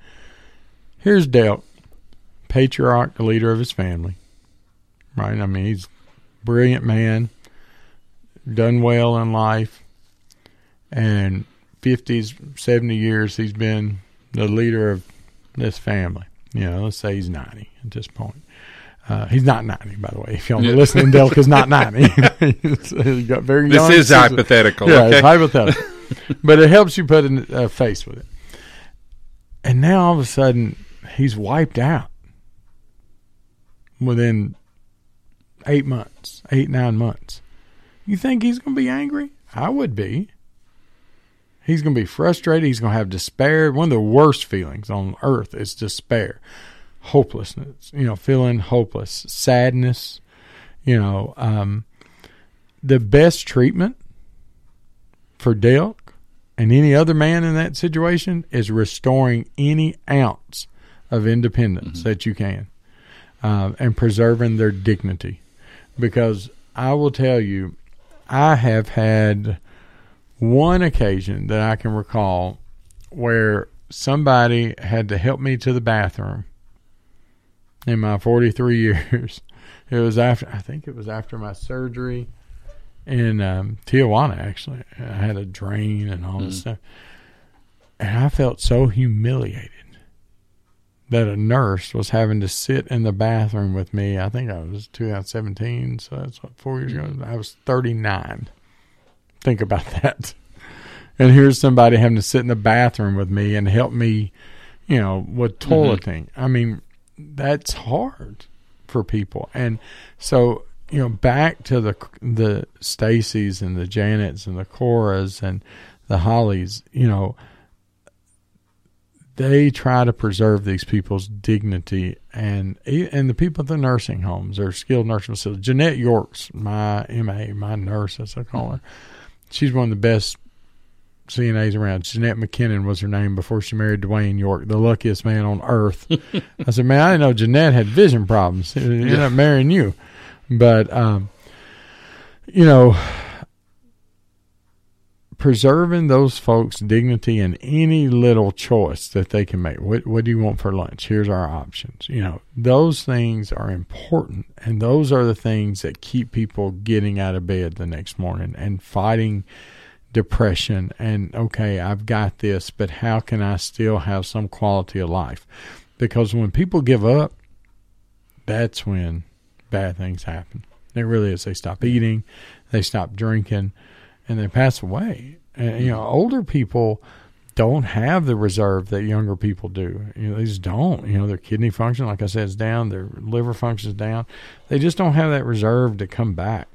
Here's Delk, patriarch, leader of his family. Right? I mean, he's brilliant man, done well in life, and 50s, 70 years he's been the leader of this family. You know, let's say he's 90 at this point. Uh, he's not 90, by the way. If y'all are listening, Delk is not 90. He's got very This young is hypothetical, Yeah, okay? it's hypothetical. but it helps you put a face with it. And now all of a sudden, he's wiped out within eight months, eight, nine months. You think he's going to be angry? I would be. He's going to be frustrated. He's going to have despair. One of the worst feelings on earth is despair, hopelessness, you know, feeling hopeless, sadness. You know, um, the best treatment for Delk and any other man in that situation is restoring any ounce of independence mm-hmm. that you can uh, and preserving their dignity. Because I will tell you, I have had one occasion that I can recall where somebody had to help me to the bathroom in my 43 years. It was after, I think it was after my surgery in um, Tijuana, actually. I had a drain and all this mm. stuff. And I felt so humiliated that a nurse was having to sit in the bathroom with me. I think I was 2017, so that's what, four years ago. I was 39. Think about that. And here's somebody having to sit in the bathroom with me and help me, you know, with mm-hmm. toileting. Mm-hmm. I mean, that's hard for people. And so, you know, back to the the Stacys and the Janets and the Coras and the Hollies, you know, they try to preserve these people's dignity and and the people at the nursing homes or skilled nursing facilities. Jeanette York's my MA, my nurse as I call her. She's one of the best CNAs around. Jeanette McKinnon was her name before she married Dwayne York, the luckiest man on earth. I said, man, I didn't know Jeanette had vision problems. Ended yeah. up marrying you, but um, you know preserving those folks' dignity in any little choice that they can make. What what do you want for lunch? Here's our options. You know, those things are important and those are the things that keep people getting out of bed the next morning and fighting depression and okay, I've got this, but how can I still have some quality of life? Because when people give up, that's when bad things happen. It really is. They stop eating, they stop drinking, and they pass away. And, you know, mm-hmm. older people don't have the reserve that younger people do. You know, they just don't. You know, their kidney function, like I said, is down. Their liver function is down. They just don't have that reserve to come back.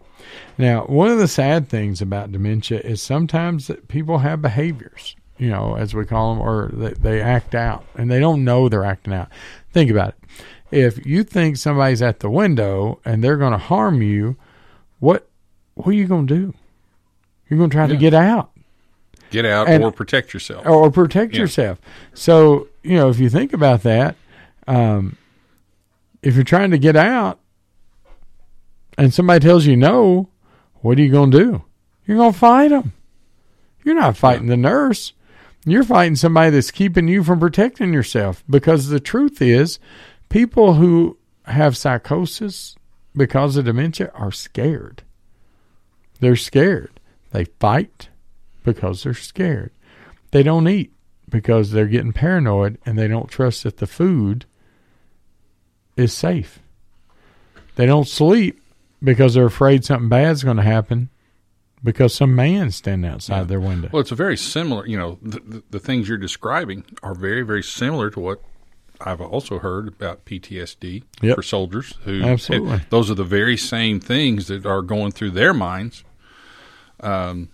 Now, one of the sad things about dementia is sometimes that people have behaviors, you know, as we call them, or they, they act out, and they don't know they're acting out. Think about it. If you think somebody's at the window and they're going to harm you, what what are you going to do? You're going to try yeah. to get out. Get out and, or protect yourself. Or protect yeah. yourself. So, you know, if you think about that, um, if you're trying to get out and somebody tells you no, what are you going to do? You're going to fight them. You're not fighting the nurse. You're fighting somebody that's keeping you from protecting yourself because the truth is people who have psychosis because of dementia are scared. They're scared. They fight because they're scared. They don't eat because they're getting paranoid and they don't trust that the food is safe. They don't sleep because they're afraid something bad's going to happen because some man's standing outside yeah. their window. Well, it's a very similar, you know, the, the, the, things you're describing are very, very similar to what I've also heard about PTSD yep. for soldiers who Absolutely. those are the very same things that are going through their minds um,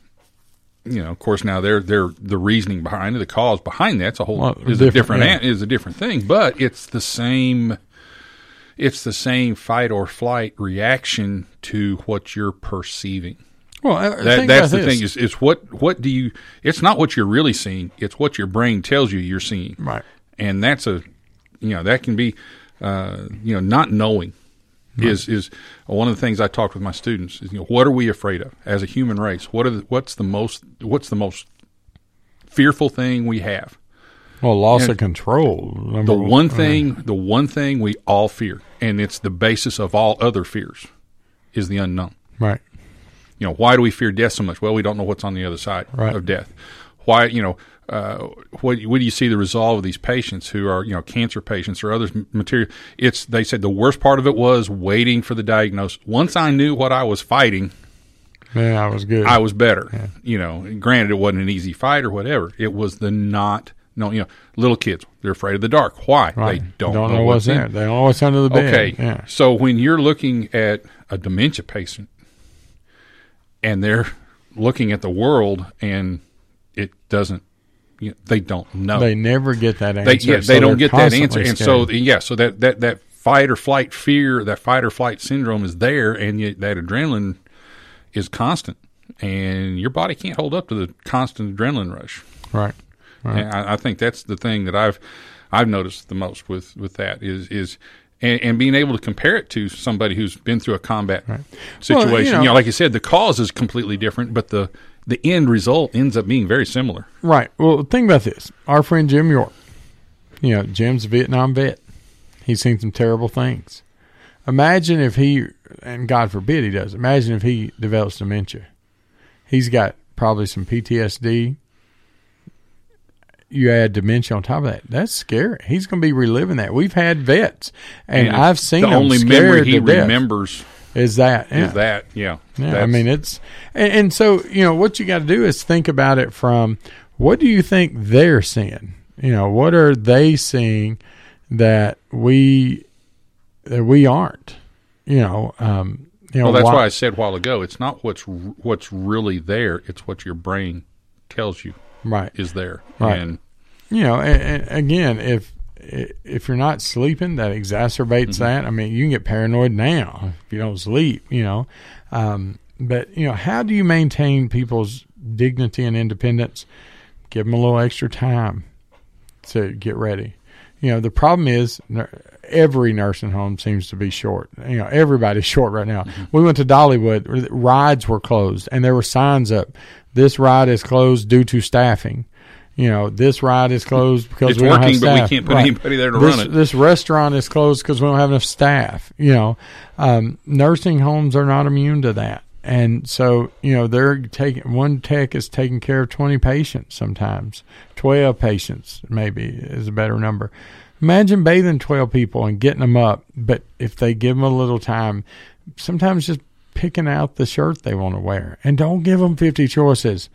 you know, of course, now they're they're the reasoning behind it, the cause behind that's a whole well, is different, a different yeah. is a different thing, but it's the same. It's the same fight or flight reaction to what you're perceiving. Well, that, that's the this. thing is is what what do you? It's not what you're really seeing; it's what your brain tells you you're seeing. Right, and that's a you know that can be uh, you know not knowing Right. Is is one of the things I talk with my students is you know what are we afraid of as a human race? What are the, what's the most what's the most fearful thing we have? Well, loss and of control. The one, one thing, the one thing we all fear, and it's the basis of all other fears, is the unknown. Right. You know, why do we fear death so much? Well, we don't know what's on the other side right. of death. Why, you know, uh, what, what do you see the resolve of these patients who are you know cancer patients or others material it's they said the worst part of it was waiting for the diagnosis once i knew what i was fighting Yeah, I was good. I was better. You know, granted, it wasn't an easy fight or whatever. It was the not. No, you know, little kids they're afraid of the dark. Why? Right. They don't, Don't know, know what's in. They know what's under the bed. Okay, Yeah. so when you're looking at a dementia patient and they're looking at the world and it doesn't, you know, they don't know. They never get that They, answer. yeah, so they don't get that answer, and so yeah, so that that that fight or flight fear, that fight or flight syndrome is there, and yet that adrenaline is constant, and your body can't hold up to the constant adrenaline rush. right. Right. I, I think that's the thing that I've I've noticed the most with with that is is. And, and being able to compare it to somebody who's been through a combat situation, Well, you you, know- know, like you said, the cause is completely different, but the the end result ends up being very similar. Right. Well, think about this. Our friend Jim York, you know, Jim's a Vietnam vet. He's seen some terrible things. Imagine if he, and God forbid he does, imagine if he develops dementia. He's got probably some PTSD. You add dementia on top of that. That's scary. He's going to be reliving that. We've had vets, and, And I've seen the only memory he remembers is that yeah. is that yeah. Yeah, I mean it's and, and so you know what you got to do is think about it from what do you think they're seeing? You know, what are they seeing that we that we aren't? You know, um, you know. well, that's why- why I said a while ago. It's not what's what's really there. It's what your brain tells you Right. is there. Right. And you know, and, and again, if if you're not sleeping, that exacerbates Mm-hmm. that. I mean, you can get paranoid now if you don't sleep. You know, um, but you know, how do you maintain people's dignity and independence? Give them a little extra time to get ready. You know, the problem is every nursing home seems to be short. You know, everybody's short right now. We went to Dollywood, rides were closed, and there were signs up. This ride is closed due to staffing. You know, this ride is closed because It's we don't have working, but we can't put anybody there to this, run it. This restaurant is closed because we don't have enough staff. You know, um, nursing homes are not immune to that. And so, you know, they're taking one tech is taking care of 20 patients sometimes, 12 patients maybe is a better number. Imagine bathing 12 people and getting them up, but if they give them a little time, sometimes just picking out the shirt they want to wear and don't give them 50 choices.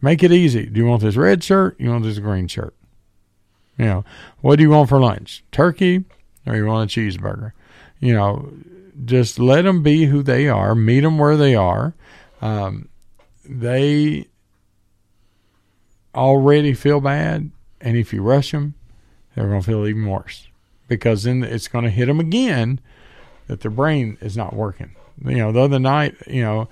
Make it easy. Do you want this red shirt? You want this green shirt? You know, what do you want for lunch? Turkey or you want a cheeseburger? You know, just let them be who they are, meet them where they are. Um, they already feel bad, and if you rush them, they're going to feel even worse because then it's going to hit them again that their brain is not working. You know, the other night, you know,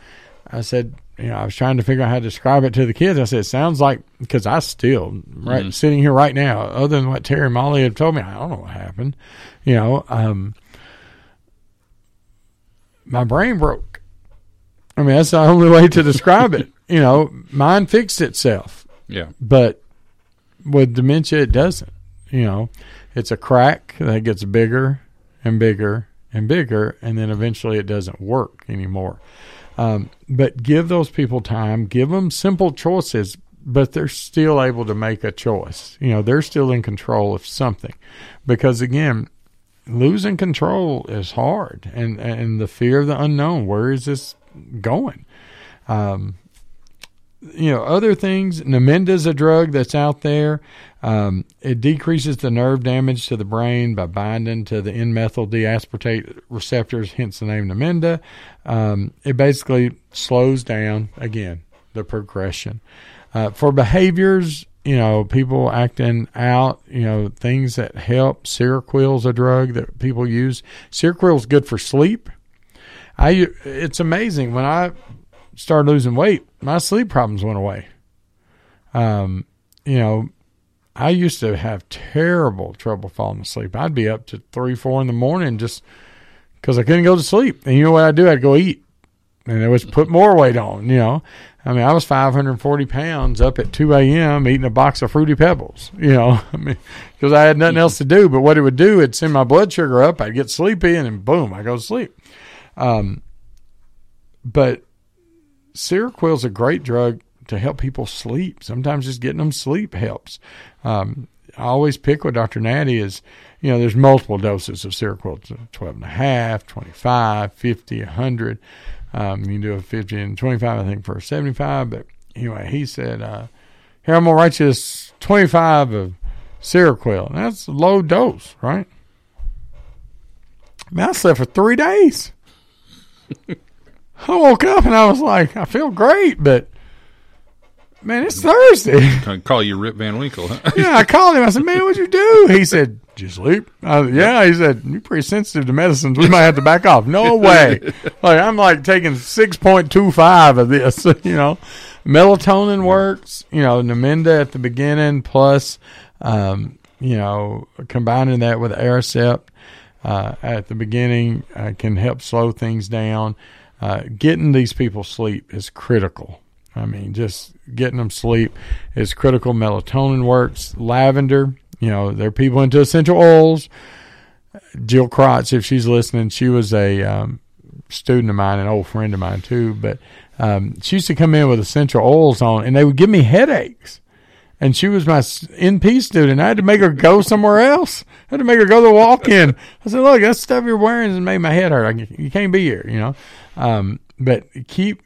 I said, you know, I was trying to figure out how to describe it to the kids. I said, it sounds like, because I still, right, Mhm. sitting here right now, other than what Terry and Molly had told me, I don't know what happened. You know, um, my brain broke. I mean, that's the only way to describe it. You know, mine fixed itself. Yeah. But with dementia, it doesn't. You know, it's a crack that gets bigger and bigger and bigger, and then eventually it doesn't work anymore. Um, but give those people time, give them simple choices, but they're still able to make a choice. You know, they're still in control of something. Because again, losing control is hard and and the fear of the unknown where is this going um you know other things Namenda's a drug that's out there um, it decreases the nerve damage to the brain by binding to the N-methyl-D-aspartate receptors hence the name Namenda um, it basically slows down again the progression uh, for behaviors you know, people acting out, you know, things that help. Seroquel's a drug that people use. Seroquel's good for sleep. I it's amazing when I started losing weight, my sleep problems went away. Um, you know, I used to have terrible trouble falling asleep. I'd be up to three, four in the morning just because I couldn't go to sleep. And you know what I'd do? I'd go eat, and it was put more weight on. You know, I mean, I was 540 pounds up at 2 a.m. eating a box of Fruity Pebbles, you know, I mean, because I had nothing else to do. But what it would do, it'd send my blood sugar up. I'd get sleepy, and then boom, I go to sleep. Um, but Seroquel's a great drug to help people sleep. Sometimes just getting them sleep helps. Um, I always pick with Dr. Natty is, you know, there's multiple doses of Seroquel, 12 and a half, 25, 50, 100. Um, you can do a 50 and 25, I think, for 75. But anyway, he said, uh, here, I'm going to write you this 25 of Seroquel. That's a low dose, right? Man, I slept for three days. I woke up and I was like, I feel great, but man, it's Thursday. I call you Rip Van Winkle. Huh? yeah, I called him. I said, man, what'd you do? He said, did you sleep? Said, yeah. He said, you're pretty sensitive to medicines. We might have to back off. No way. like I'm like taking 6.25 of this, you know. Melatonin works, you know, Namenda at the beginning plus, um, you know, combining that with Aricept uh, at the beginning uh, can help slow things down. Uh, getting these people sleep is critical. I mean, just getting them sleep is critical. Melatonin works. Lavender, you know, there are people into essential oils. Jill Krotz, if she's listening, she was a um, student of mine, an old friend of mine too. But um, she used to come in with essential oils on, and they would give me headaches. And she was my NP student. I had to make her go somewhere else. I had to make her go to the walk-in. I said, "Look, that stuff you're wearing has made my head hurt. I, you can't be here." You know. Um, but keep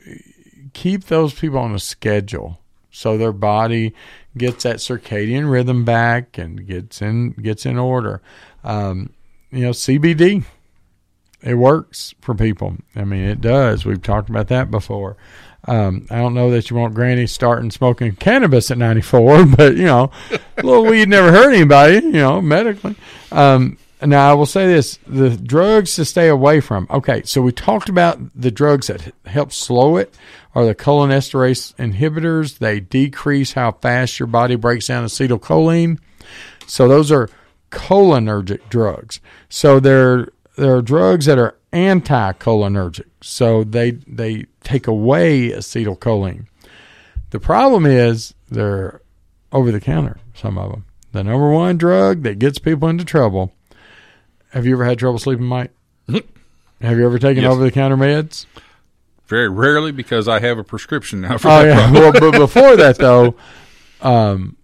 keep those people on a schedule so their body gets that circadian rhythm back and gets in gets in order. Um, you know, CBD it works for people. I mean, it does. We've talked about that before. Um, I don't know that you want Granny starting smoking cannabis at 94, but you know, a little weed never hurt anybody, you know, medically. Um, now I will say this: the drugs to stay away from. Okay, so we talked about the drugs that help slow it are the cholinesterase inhibitors. They decrease how fast your body breaks down acetylcholine. So those are cholinergic drugs. So they're there are drugs that are anticholinergic. So they they take away acetylcholine. The problem is they're over the counter. Some of them. The number one drug that gets people into trouble. Have you ever had trouble sleeping, Mike? Mm-hmm. Have you ever taken Yes. over the counter meds? Very rarely because I have a prescription now for Oh that yeah. well, but before that though, um,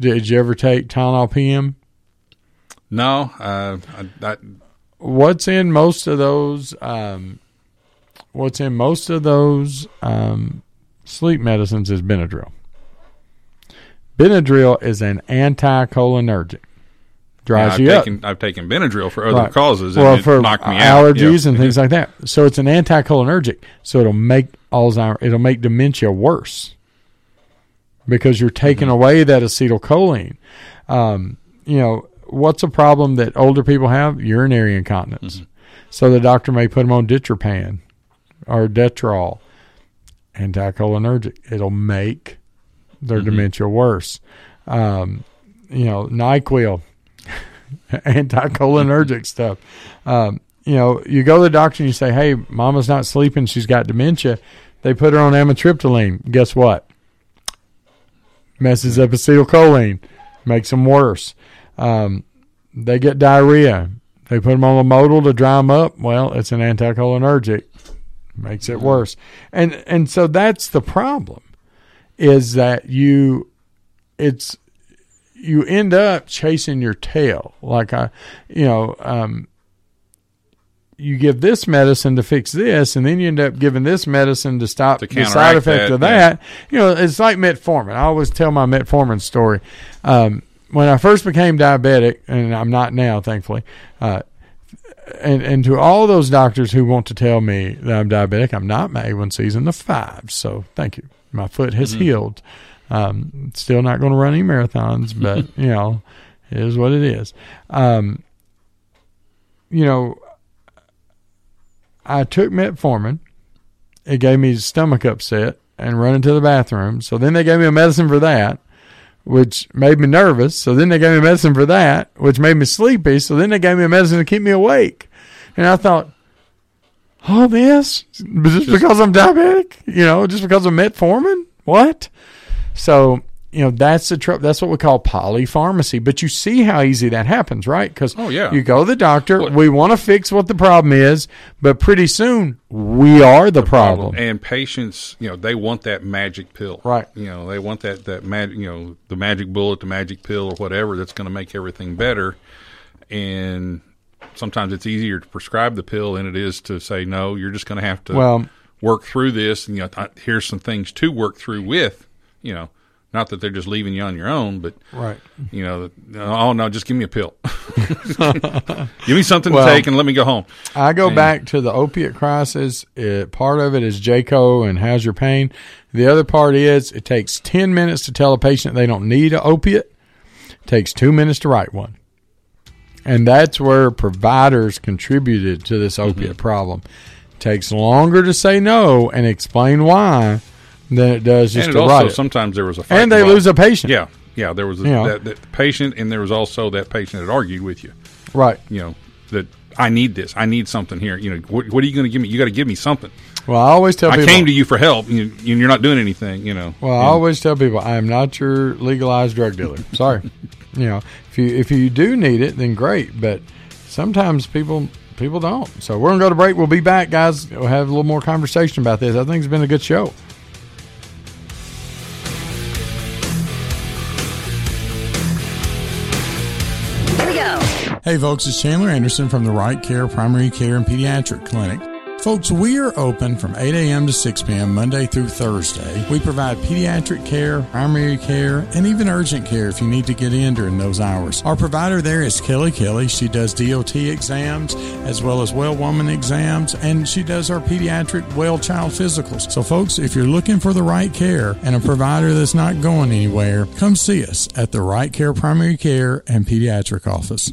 did you ever take Tylenol PM? No, uh, I, I, what's in most of those um, what's in most of those um, sleep medicines is Benadryl. Benadryl is an anticholinergic. Drives I've you up. taken, I've taken Benadryl for other Right. causes, well, for knocked me out. allergies Yeah. and things like that. So it's an anticholinergic. So it'll make Alzheimer. It'll make dementia worse because you're taking Mm-hmm. away that acetylcholine. Um, you know what's a problem that older people have? Urinary incontinence. Mm-hmm. So the doctor may put them on ditropan or Detrol, anticholinergic. It'll make their Mm-hmm. dementia worse. Um, you know, Nyquil, anticholinergic stuff. Um, you know, you go to the doctor and you say, "Hey, Mama's not sleeping; she's got dementia." They put her on amitriptyline. Guess what? Messes up acetylcholine, makes them worse. Um, they get diarrhea. They put them on Lomotil to dry them up. Well, it's an anticholinergic, makes it worse. And and so that's the problem, is that you, it's you end up chasing your tail. Like I, you know, um, you give this medicine to fix this, and then you end up giving this medicine to stop To the side effect that, of yeah. that. You know, it's like metformin. I always tell my metformin story. Um, when I first became diabetic, and I'm not now, thankfully. Uh, and and to all those doctors who want to tell me that I'm diabetic, I'm not. My A1C's in the fives, so thank you. My foot has Mhm. healed. Um, still not going to run any marathons, but you know, it is what it is. Um, you know, I took metformin. It gave me stomach upset and running to the bathroom. So then they gave me a medicine for that, which made me nervous. So then they gave me a medicine for that, which made me sleepy. So then they gave me a medicine to keep me awake. And I thought, all this just because I'm diabetic, you know, just because of metformin? What? So you know that's the trouble. That's what we call polypharmacy. But you see how easy that happens, right? Because Oh, yeah. you go to the doctor. We want to fix what the problem is, but pretty soon we are the, problem. And patients, you know, they want that magic pill, Right. You know, they want that that magic, you know, the magic bullet, the magic pill, or whatever that's going to make everything better. And sometimes it's easier to prescribe the pill than it is to say no. You're just going to have to Well- work through this, and you know, here's some things to work through with, you know, not that they're just leaving you on your own, but Right. you know, oh no, just give me a pill, give me something Well, to take, and let me go home. I go And- back to the opiate crisis. It, part of it is JCAHO and how's your pain. The other part is it takes 10 minutes to tell a patient they don't need an opiate. It takes two minutes to write one. And that's where providers contributed to this Mm-hmm. opiate problem. It takes longer to say no and explain why than it does just and to also sometimes there was a And they involved. lose a patient. Yeah, yeah. There was a, know. that, that patient, and there was also that patient that argued with you. Right. You know that I need this. I need something here. You know what, what are you going to give me? You got to give me something. Well, I always tell I people came to you for help, and you- you're not doing anything. You know. Well, I always tell people I am not your legalized drug dealer. Sorry, you know if you if you do need it, then great. But sometimes people people don't. So we're gonna go to break. We'll be back, guys. We'll have a little more conversation about this. I think it's been a good show. Hey, folks, it's Chandler Anderson from the Right Care Primary Care and Pediatric Clinic. Folks, we are open from 8 a.m. to 6 p.m. Monday through Thursday. We provide pediatric care, primary care, and even urgent care if you need to get in during those hours. Our provider there is Kelly Kelly. She does DOT exams as well as well woman exams, and she does our pediatric well child physicals. So, folks, if you're looking for the right care and a provider that's not going anywhere, come see us at the Right Care Primary Care and Pediatric Office.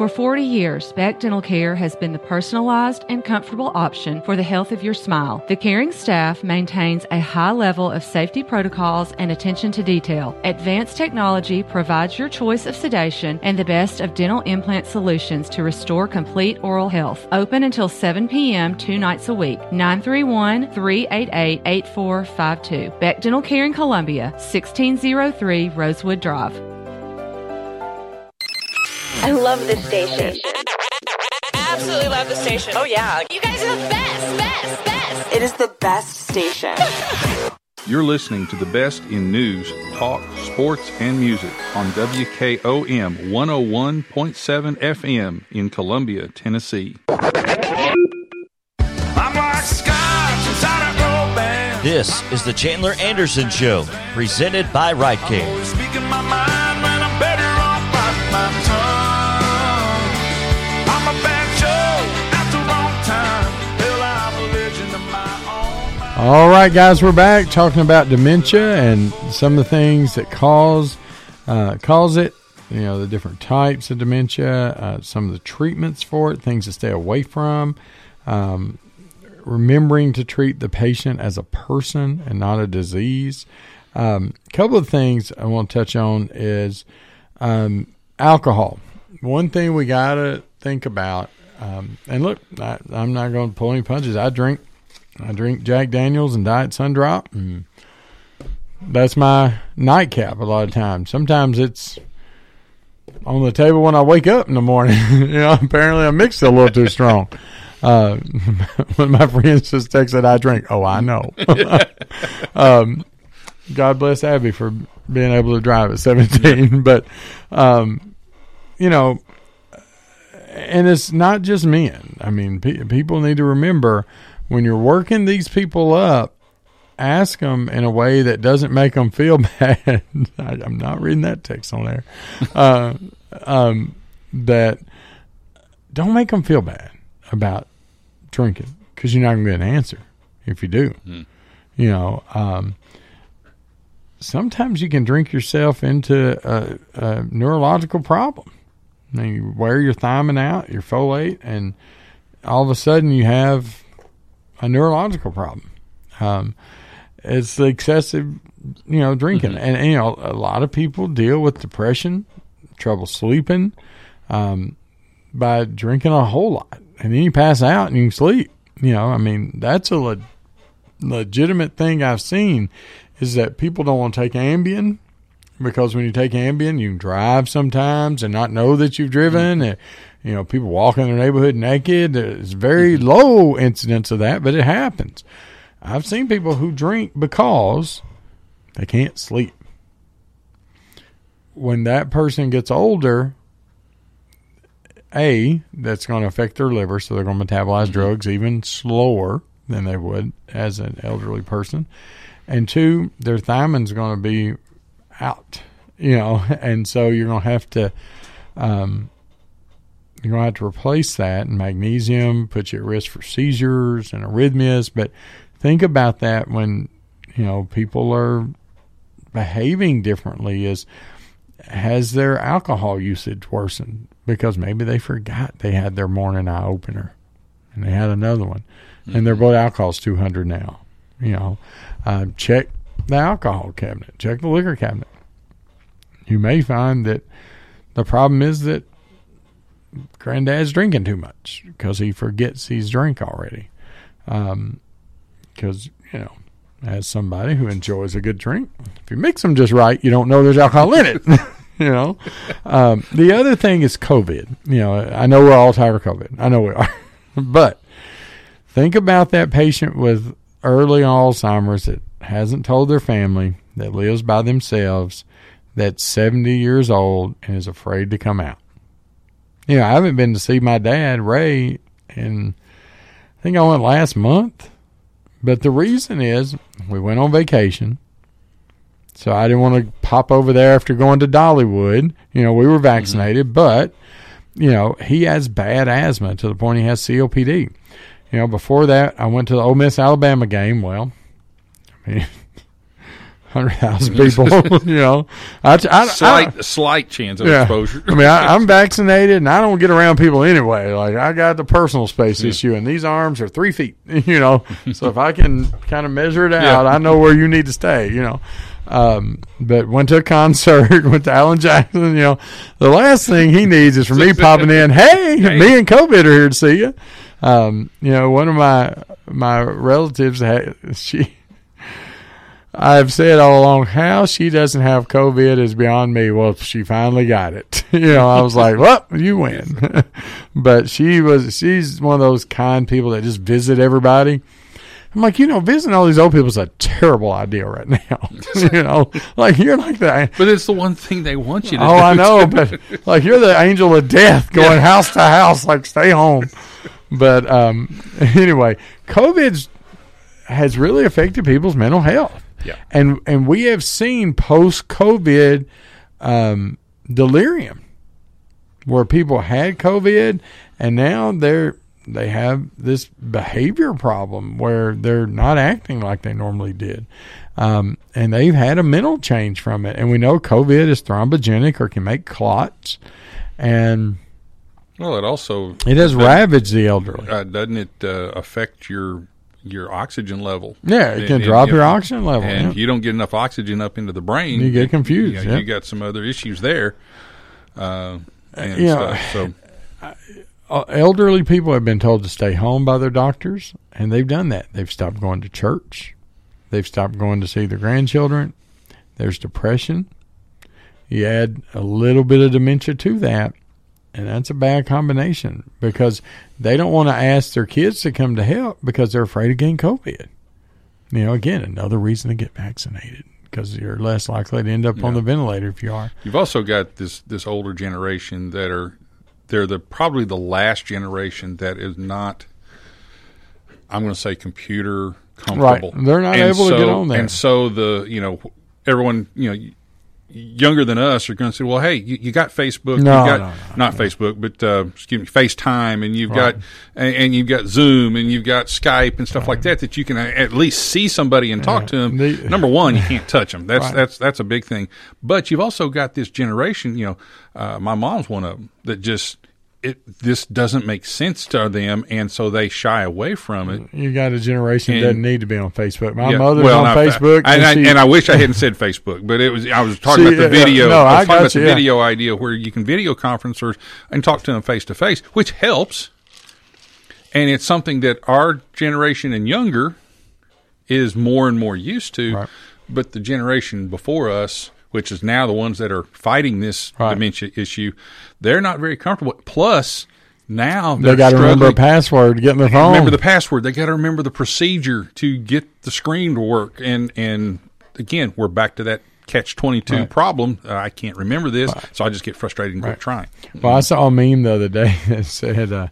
For 40 years, Beck Dental Care has been the personalized and comfortable option for the health of your smile. The caring staff maintains a high level of safety protocols and attention to detail. Advanced technology provides your choice of sedation and the best of dental implant solutions to restore complete oral health. Open until 7 p.m. two nights a week. 931 388 8452. Beck Dental Care in Columbia, 1603 Rosewood Drive. I love this station. Absolutely love the station. Oh yeah. You guys are the best, best, best. It is the best station. You're listening to the best in news, talk, sports, and music on WKOM 101.7 FM in Columbia, Tennessee. I'm like scotch inside a gold band. This is the Chandler Anderson Show, presented by Right Care. All right, guys, we're back talking about dementia and some of the things that cause uh, cause it. You know, the different types of dementia, uh, some of the treatments for it, things to stay away from. Um, remembering to treat the patient as a person and not a disease. A um, couple of things I want to touch on is um, alcohol. One thing we got to think about, um, and look, I, I'm not going to pull any punches. I drink, I drink Jack Daniels and Diet Sundrop, and that's my nightcap a lot of times. Sometimes it's on the table when I wake up in the morning. you know, apparently I mixed it a little too strong. Uh, when my friends just texted, I drink. Oh, I know. um, God bless Abby for being able to drive at 17. but, um, you know, and it's not just men. I mean, pe- people need to remember when you're working these people up, ask them in a way that doesn't make them feel bad. I, am not reading that text on there. Uh, um, that don't make them feel bad about drinking because you're not going to get an answer if you do. Mm. You know, um, sometimes you can drink yourself into a, a neurological problem. I mean, you wear your thiamine out, your folate, and all of a sudden you have a neurological problem. Um, it's the excessive, you know, drinking, and, and, you know, a lot of people deal with depression, trouble sleeping, um, by drinking a whole lot, and then you pass out and you sleep. You know, I mean, that's a le- legitimate thing I've seen is that people don't want to take Ambien because when you take Ambien, you can drive sometimes and not know that you've driven. Mm-hmm. And, you know, people walk in their neighborhood naked. There's very mm-hmm. low incidence of that, but it happens. I've seen people who drink because they can't sleep. When that person gets older, A, that's going to affect their liver, so they're going to metabolize mm-hmm. drugs even slower than they would as an elderly person. And two, their thiamine's going to be out, you know, and so you're going to have to, um, you're going to have to replace that and magnesium puts you at risk for seizures and arrhythmias. But think about that when, you know, people are behaving differently is has their alcohol usage worsened because maybe they forgot they had their morning eye opener and they had another one mm-hmm. and their blood alcohol's 200 now you know uh, check the alcohol cabinet check the liquor cabinet you may find that the problem is that granddad's drinking too much because he forgets he's drank already because um, you know as somebody who enjoys a good drink. If you mix them just right, you don't know there's alcohol in it. you know. Um, the other thing is COVID. You know, I know we're all tired of COVID. I know we are, but think about that patient with early Alzheimer's that hasn't told their family, that lives by themselves, that's 70 years old and is afraid to come out. You know, I haven't been to see my dad, Ray, and I think I went last month but the reason is we went on vacation. So I didn't want to pop over there after going to Dollywood. You know, we were vaccinated, mm-hmm. but you know, he has bad asthma to the point he has COPD. You know, before that, I went to the Ole Miss Alabama game. Well, hundred thousand people. you know, I, I, slight I, slight chance of yeah. exposure. I mean, I, am vaccinated and I don't get around people anyway. Like I got the personal space yeah. issue, and these arms are three feet. You know, so if I can kind of measure it out, yeah. I know where you need to stay. You know. Um, but went to a concert, went to Alan Jackson. You know, the last thing he needs is for me popping in. Hey, hey, me and COVID are here to see you. Um, you know, one of my my relatives had she I've said all along how she doesn't have COVID is beyond me. Well, she finally got it. you know, I was like, well, you win. but she was, she's one of those kind people that just visit everybody. I'm like, you know, visiting all these old people is a terrible idea right now. you know, like you're like that. But it's the one thing they want you to oh. I know, but like you're the angel of death going yeah. house to house, like stay home. But um, anyway, COVID has really affected people's mental health. Yeah. And and we have seen post COVID um, delirium where people had COVID and now they're they have this behavior problem where they're not acting like they normally did. Um, and they've had a mental change from it. And we know COVID is thrombogenic or can make clots. And well, it also it has ravaged the elderly. Uh, doesn't it uh, affect your your oxygen level. Yeah, it can and, drop and, your oxygen level. And yeah. if you don't get enough oxygen up into the brain, you get confused. You, know, yeah. you got some other issues there. Uh, and yeah, stuff. So uh, elderly people have been told to stay home by their doctors, and they've done that. They've stopped going to church. They've stopped going to see their grandchildren. There's depression. You add a little bit of dementia to that, And that's a bad combination because they don't want to ask their kids to come to help because they're afraid of getting COVID. You know, again, another reason to get vaccinated because you're less likely to end up on the ventilator if you are. You've also got this this older generation that are they're the probably the last generation that is not I'm going to say computer comfortable. Right. They're not able to get on there. And so the you know everyone you know younger than us are going to say, well, hey, you, you got Facebook, No, you got no, no, not Facebook, but uh, excuse me, FaceTime, and you've Right. got and, and you've got Zoom, and you've got Skype and stuff like that that you can uh, at least see somebody and talk to them. The- Number one, you can't touch them. That's Right. that's that's a big thing. But you've also got this generation. You know, uh, my mom's one of them that just it this doesn't make sense to them, and so they shy away from it. You got a generation that doesn't need to be on Facebook. My Yeah, mother's well, on not- Facebook, and, I, she- and I wish I hadn't said Facebook, but it was I was talking See, about the uh, video. no, I I was talking got about you, the yeah. video idea where you can video conference or, and talk to them face to face, which helps. And it's something that our generation and younger is more and more used to, but the generation before us, which is now the ones that are fighting this Right. dementia issue, they're not very comfortable. Plus, now they got to remember a password to get in their phone. Remember the password. They got to remember the procedure to get the screen to work. And and again, we're back to that catch twenty two Right. problem. Uh, I can't remember this, so I just get frustrated and quit trying. Well, I saw a meme the other day that said, uh,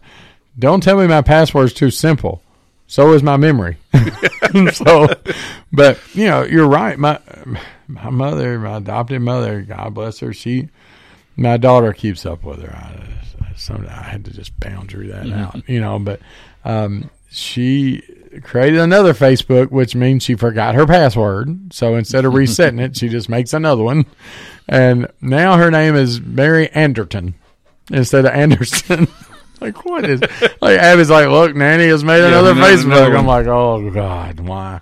"Don't tell me my password's too simple. So is my memory." so, but you know, you're right. My my mother, my adopted mother, God bless her, she, my daughter keeps up with her. I, some, I had to just boundary that Mhm. out, you know. But um, she created another Facebook, which means she forgot her password. So instead of resetting it, she just makes another one. And now her name is Mary Anderton instead of Anderson. like what is like Abby's like, look, Nanny has made Yeah, another another- Facebook. another I'm like, oh God, why?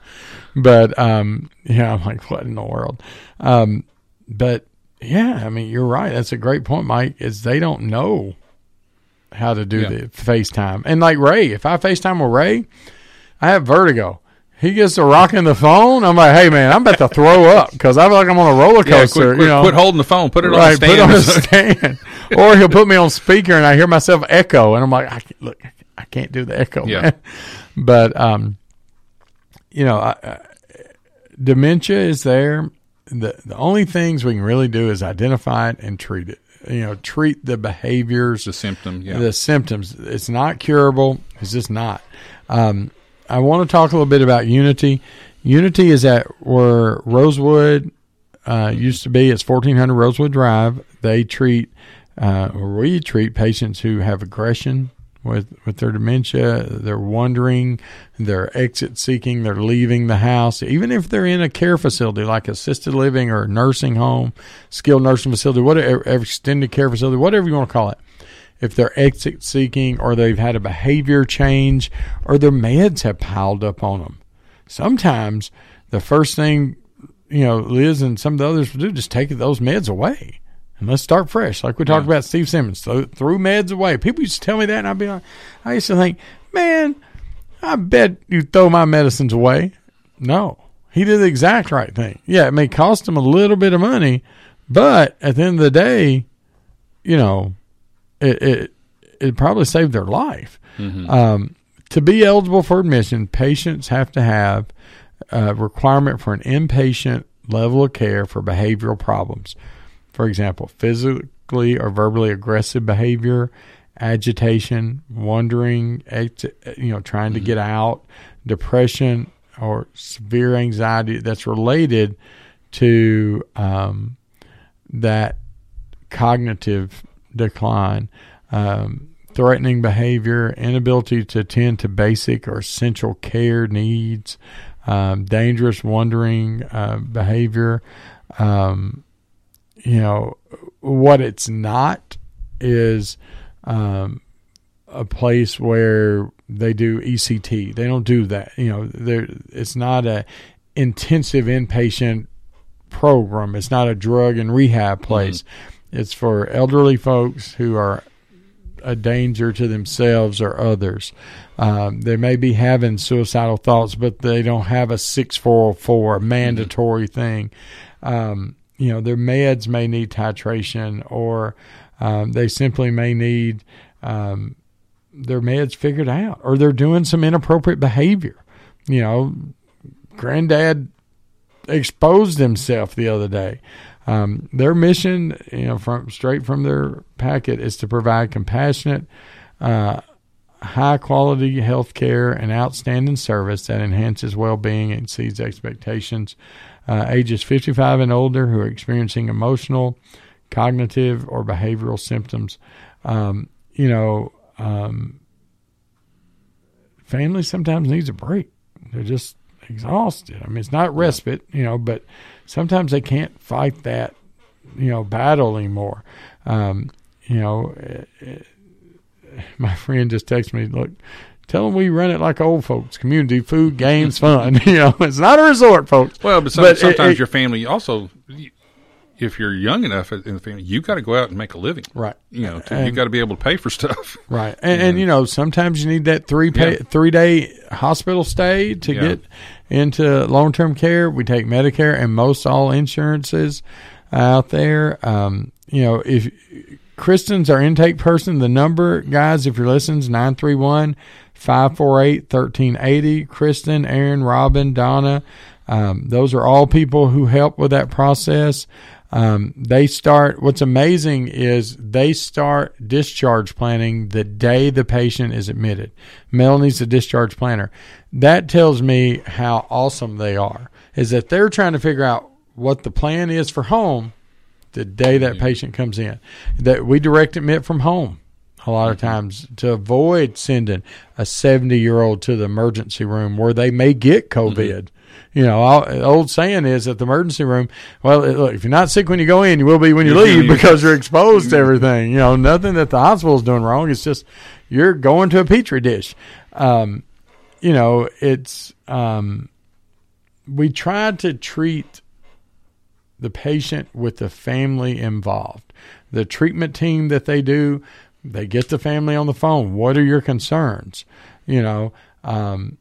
But um yeah, I'm like, what in the world? Um but yeah, I mean you're right. That's a great point, Mike, is they don't know how to do Yeah. the FaceTime. And like Ray, if I FaceTime with Ray, I have vertigo. He gets to rocking the phone. I'm like, hey man, I'm about to throw up because I feel like I'm on a roller Yeah, coaster. quit- quit- you know, quit holding the phone. Put it on the right, Put it on the stand. stand, or he'll put me on speaker and I hear myself echo, and I'm like, I can't, look, I can't do the echo. Yeah. man. but um, you know, I, I, dementia is there. The the only things we can really do is identify it and treat it. You know, treat the behaviors, the symptoms, yeah. the symptoms. It's not curable. It's just not. Um, I want to talk a little bit about Unity. Unity is at where Rosewood uh, used to be. It's 1400 Rosewood Drive. They treat, uh, or we treat patients who have aggression with, with their dementia. They're wandering, they're exit seeking, they're leaving the house. Even if they're in a care facility like assisted living or nursing home, skilled nursing facility, whatever, extended care facility, whatever you want to call it if they're exit seeking or they've had a behavior change or their meds have piled up on them. Sometimes the first thing, you know, Liz and some of the others do just take those meds away and let's start fresh. Like we talked about Steve Simmons, threw, threw meds away. People used to tell me that and I'd be like, I used to think, man, I bet you throw my medicines away. No, he did the exact right thing. Yeah, it may cost him a little bit of money, but at the end of the day, you know, it it, it probably saved their life. Mhm. Um, to be eligible for admission, patients have to have a requirement for an inpatient level of care for behavioral problems. For example, physically or verbally aggressive behavior, agitation, wandering, you know, trying to get out, depression, or severe anxiety that's related to um, that cognitive decline, um, threatening behavior, inability to attend to basic or essential care needs, um, dangerous wandering uh, behavior. Um, you know, what it's not is um, a place where they do ECT. They don't do that. You know, there it's not a intensive inpatient program. It's not a drug and rehab place. It's for elderly folks who are a danger to themselves or others. Um, they may be having suicidal thoughts, but they don't have a 6404 mandatory thing. Um, you know, their meds may need titration or Um, they simply may need um, their meds figured out, or they're doing some inappropriate behavior. You know, granddad exposed himself the other day. Um, their mission, you know, from straight from their packet, is to provide compassionate, uh, high quality health care and outstanding service that enhances well being and exceeds expectations. Uh, ages 55 and older who are experiencing emotional, cognitive, or behavioral symptoms. Um, you know, um, family sometimes needs a break. They're just exhausted. I mean, it's not respite, you know, but sometimes they can't fight that, you know, battle anymore. Um, you know, it, it, my friend just texted me, look, tell them we run it like old folks, community, food, games, fun. you know, it's not a resort, folks. Well, but, some, But sometimes it- your family also, if you're young enough in the family, you got to go out and make a living. Right. You know, to, you And- got to be able to pay for stuff. Right, and, and you know sometimes you need that three pay, Yeah. three day hospital stay to Yeah. get into long term care. We take Medicare and most all insurances out there. Um, you know, if Kristen's our intake person, the number guys, if you're listening, is 931 548 1380. Kristen, Aaron, Robin, Donna, um, those are all people who help with that process. Um, they start, what's amazing is they start discharge planning the day the patient is admitted. Melanie's a discharge planner. That tells me how awesome they are, is that they're trying to figure out what the plan is for home the day that patient comes in. That we direct admit from home a lot of times to avoid sending a 70 year old to the emergency room where they may get COVID. You know, all, old saying is at the emergency room, well, look, if you're not sick when you go in, you will be when you leave because you're exposed to everything. You know, nothing that the hospital's doing wrong. It's just you're going to a petri dish. Um, you know, it's um, we try to treat the patient with the family involved. The treatment team that they do, they get the family on the phone. What are your concerns? You know, um,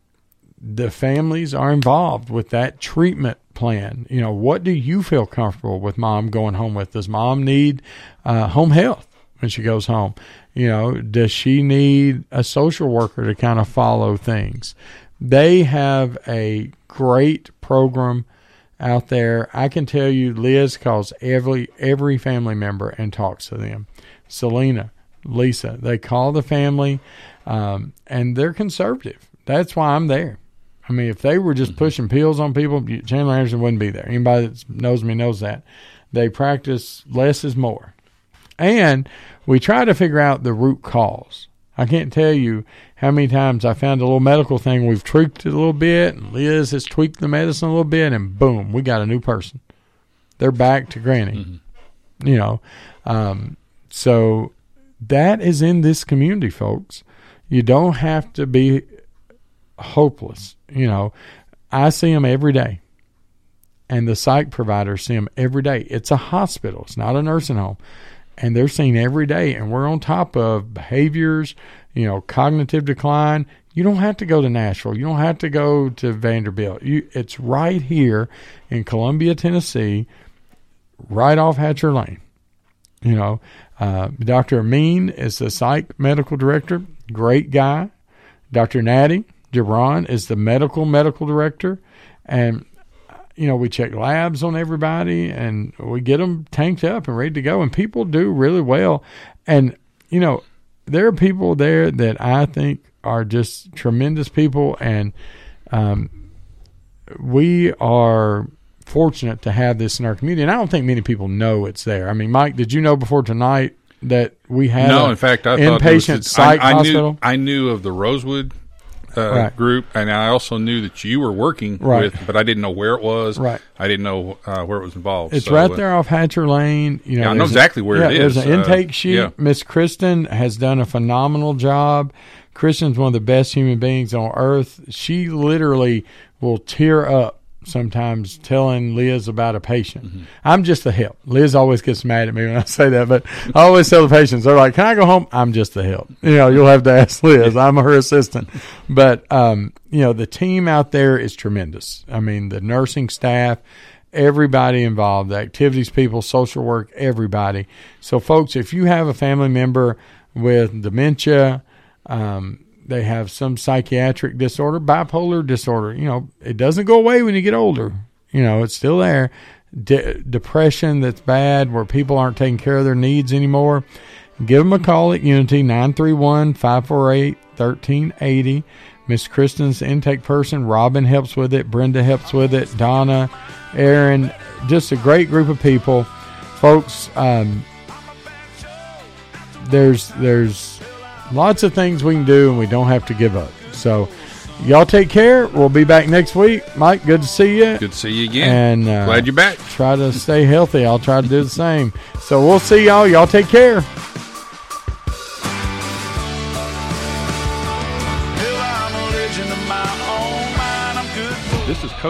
the families are involved with that treatment plan. You know, what do you feel comfortable with mom going home with? Does mom need uh, home health when she goes home? You know, does she need a social worker to kind of follow things? They have a great program out there. I can tell you, Liz calls every every family member and talks to them. Selena, Lisa, they call the family, um, and they're conservative. That's why I'm there. I mean, if they were just pushing pills on people, Chandler Anderson wouldn't be there. Anybody that knows me knows that. They practice less is more. And we try to figure out the root cause. I can't tell you how many times I found a little medical thing. We've tweaked it a little bit, and Liz has tweaked the medicine a little bit, and boom, we got a new person. They're back to granny. You know, um, so that is in this community, folks. You don't have to be hopeless. You know, I see them every day, and the psych providers see them every day. It's a hospital, it's not a nursing home, and they're seen every day. And we're on top of behaviors, you know, cognitive decline. You don't have to go to Nashville. You don't have to go to Vanderbilt. You, it's right here in Columbia, Tennessee, right off Hatcher Lane. You know, uh, Dr. Amin is the psych medical director, great guy. Dr. Natty Jabron is the medical medical director, and you know we check labs on everybody, and we get them tanked up and ready to go, and people do really well. And you know, there are people there that I think are just tremendous people, and um, we are fortunate to have this in our community. And I don't think many people know it's there. I mean, Mike, did you know before tonight that we had no, in fact, I thought it was inpatient psych I, I hospital? Knew, I knew of the Rosewood uh, Right. group, and I also knew that you were working Right. with, but I didn't know where it was. Right. I didn't know uh, where it was involved. It's So, right uh, there off Hatcher Lane. You know, Yeah, I know there's a- exactly where it yeah, There's an Uh, intake sheet. yeah. Miss Kristen has done a phenomenal job. Kristen's one of the best human beings on earth. She literally will tear up sometimes telling Liz about a patient. Mm-hmm. I'm just the help. Liz always gets mad at me when I say that, but I always tell the patients, they're like, "Can I go home?" I'm just the help. You know, you'll have to ask Liz. I'm her assistant. But um, you know, the team out there is tremendous. I mean, the nursing staff everybody involved the activities people, social work, everybody. So, folks, if you have a family member with dementia, um, they have some psychiatric disorder, bipolar disorder, you know, it doesn't go away when you get older. You know, it's still there. De- depression that's bad where people aren't taking care of their needs anymore. Give them a call at Unity 931 548 1380. Miss Kristen's intake person. Robin helps with it. Brenda helps with it. Donna, Aaron, just a great group of people. Folks, um, there's there's lots of things we can do and we don't have to give up. So y'all take care. We'll be back next week. Mike, good to see you. Good to see you again. And uh, Glad you're back. Try to stay healthy. I'll try to do the same. So we'll see y'all. Y'all take care.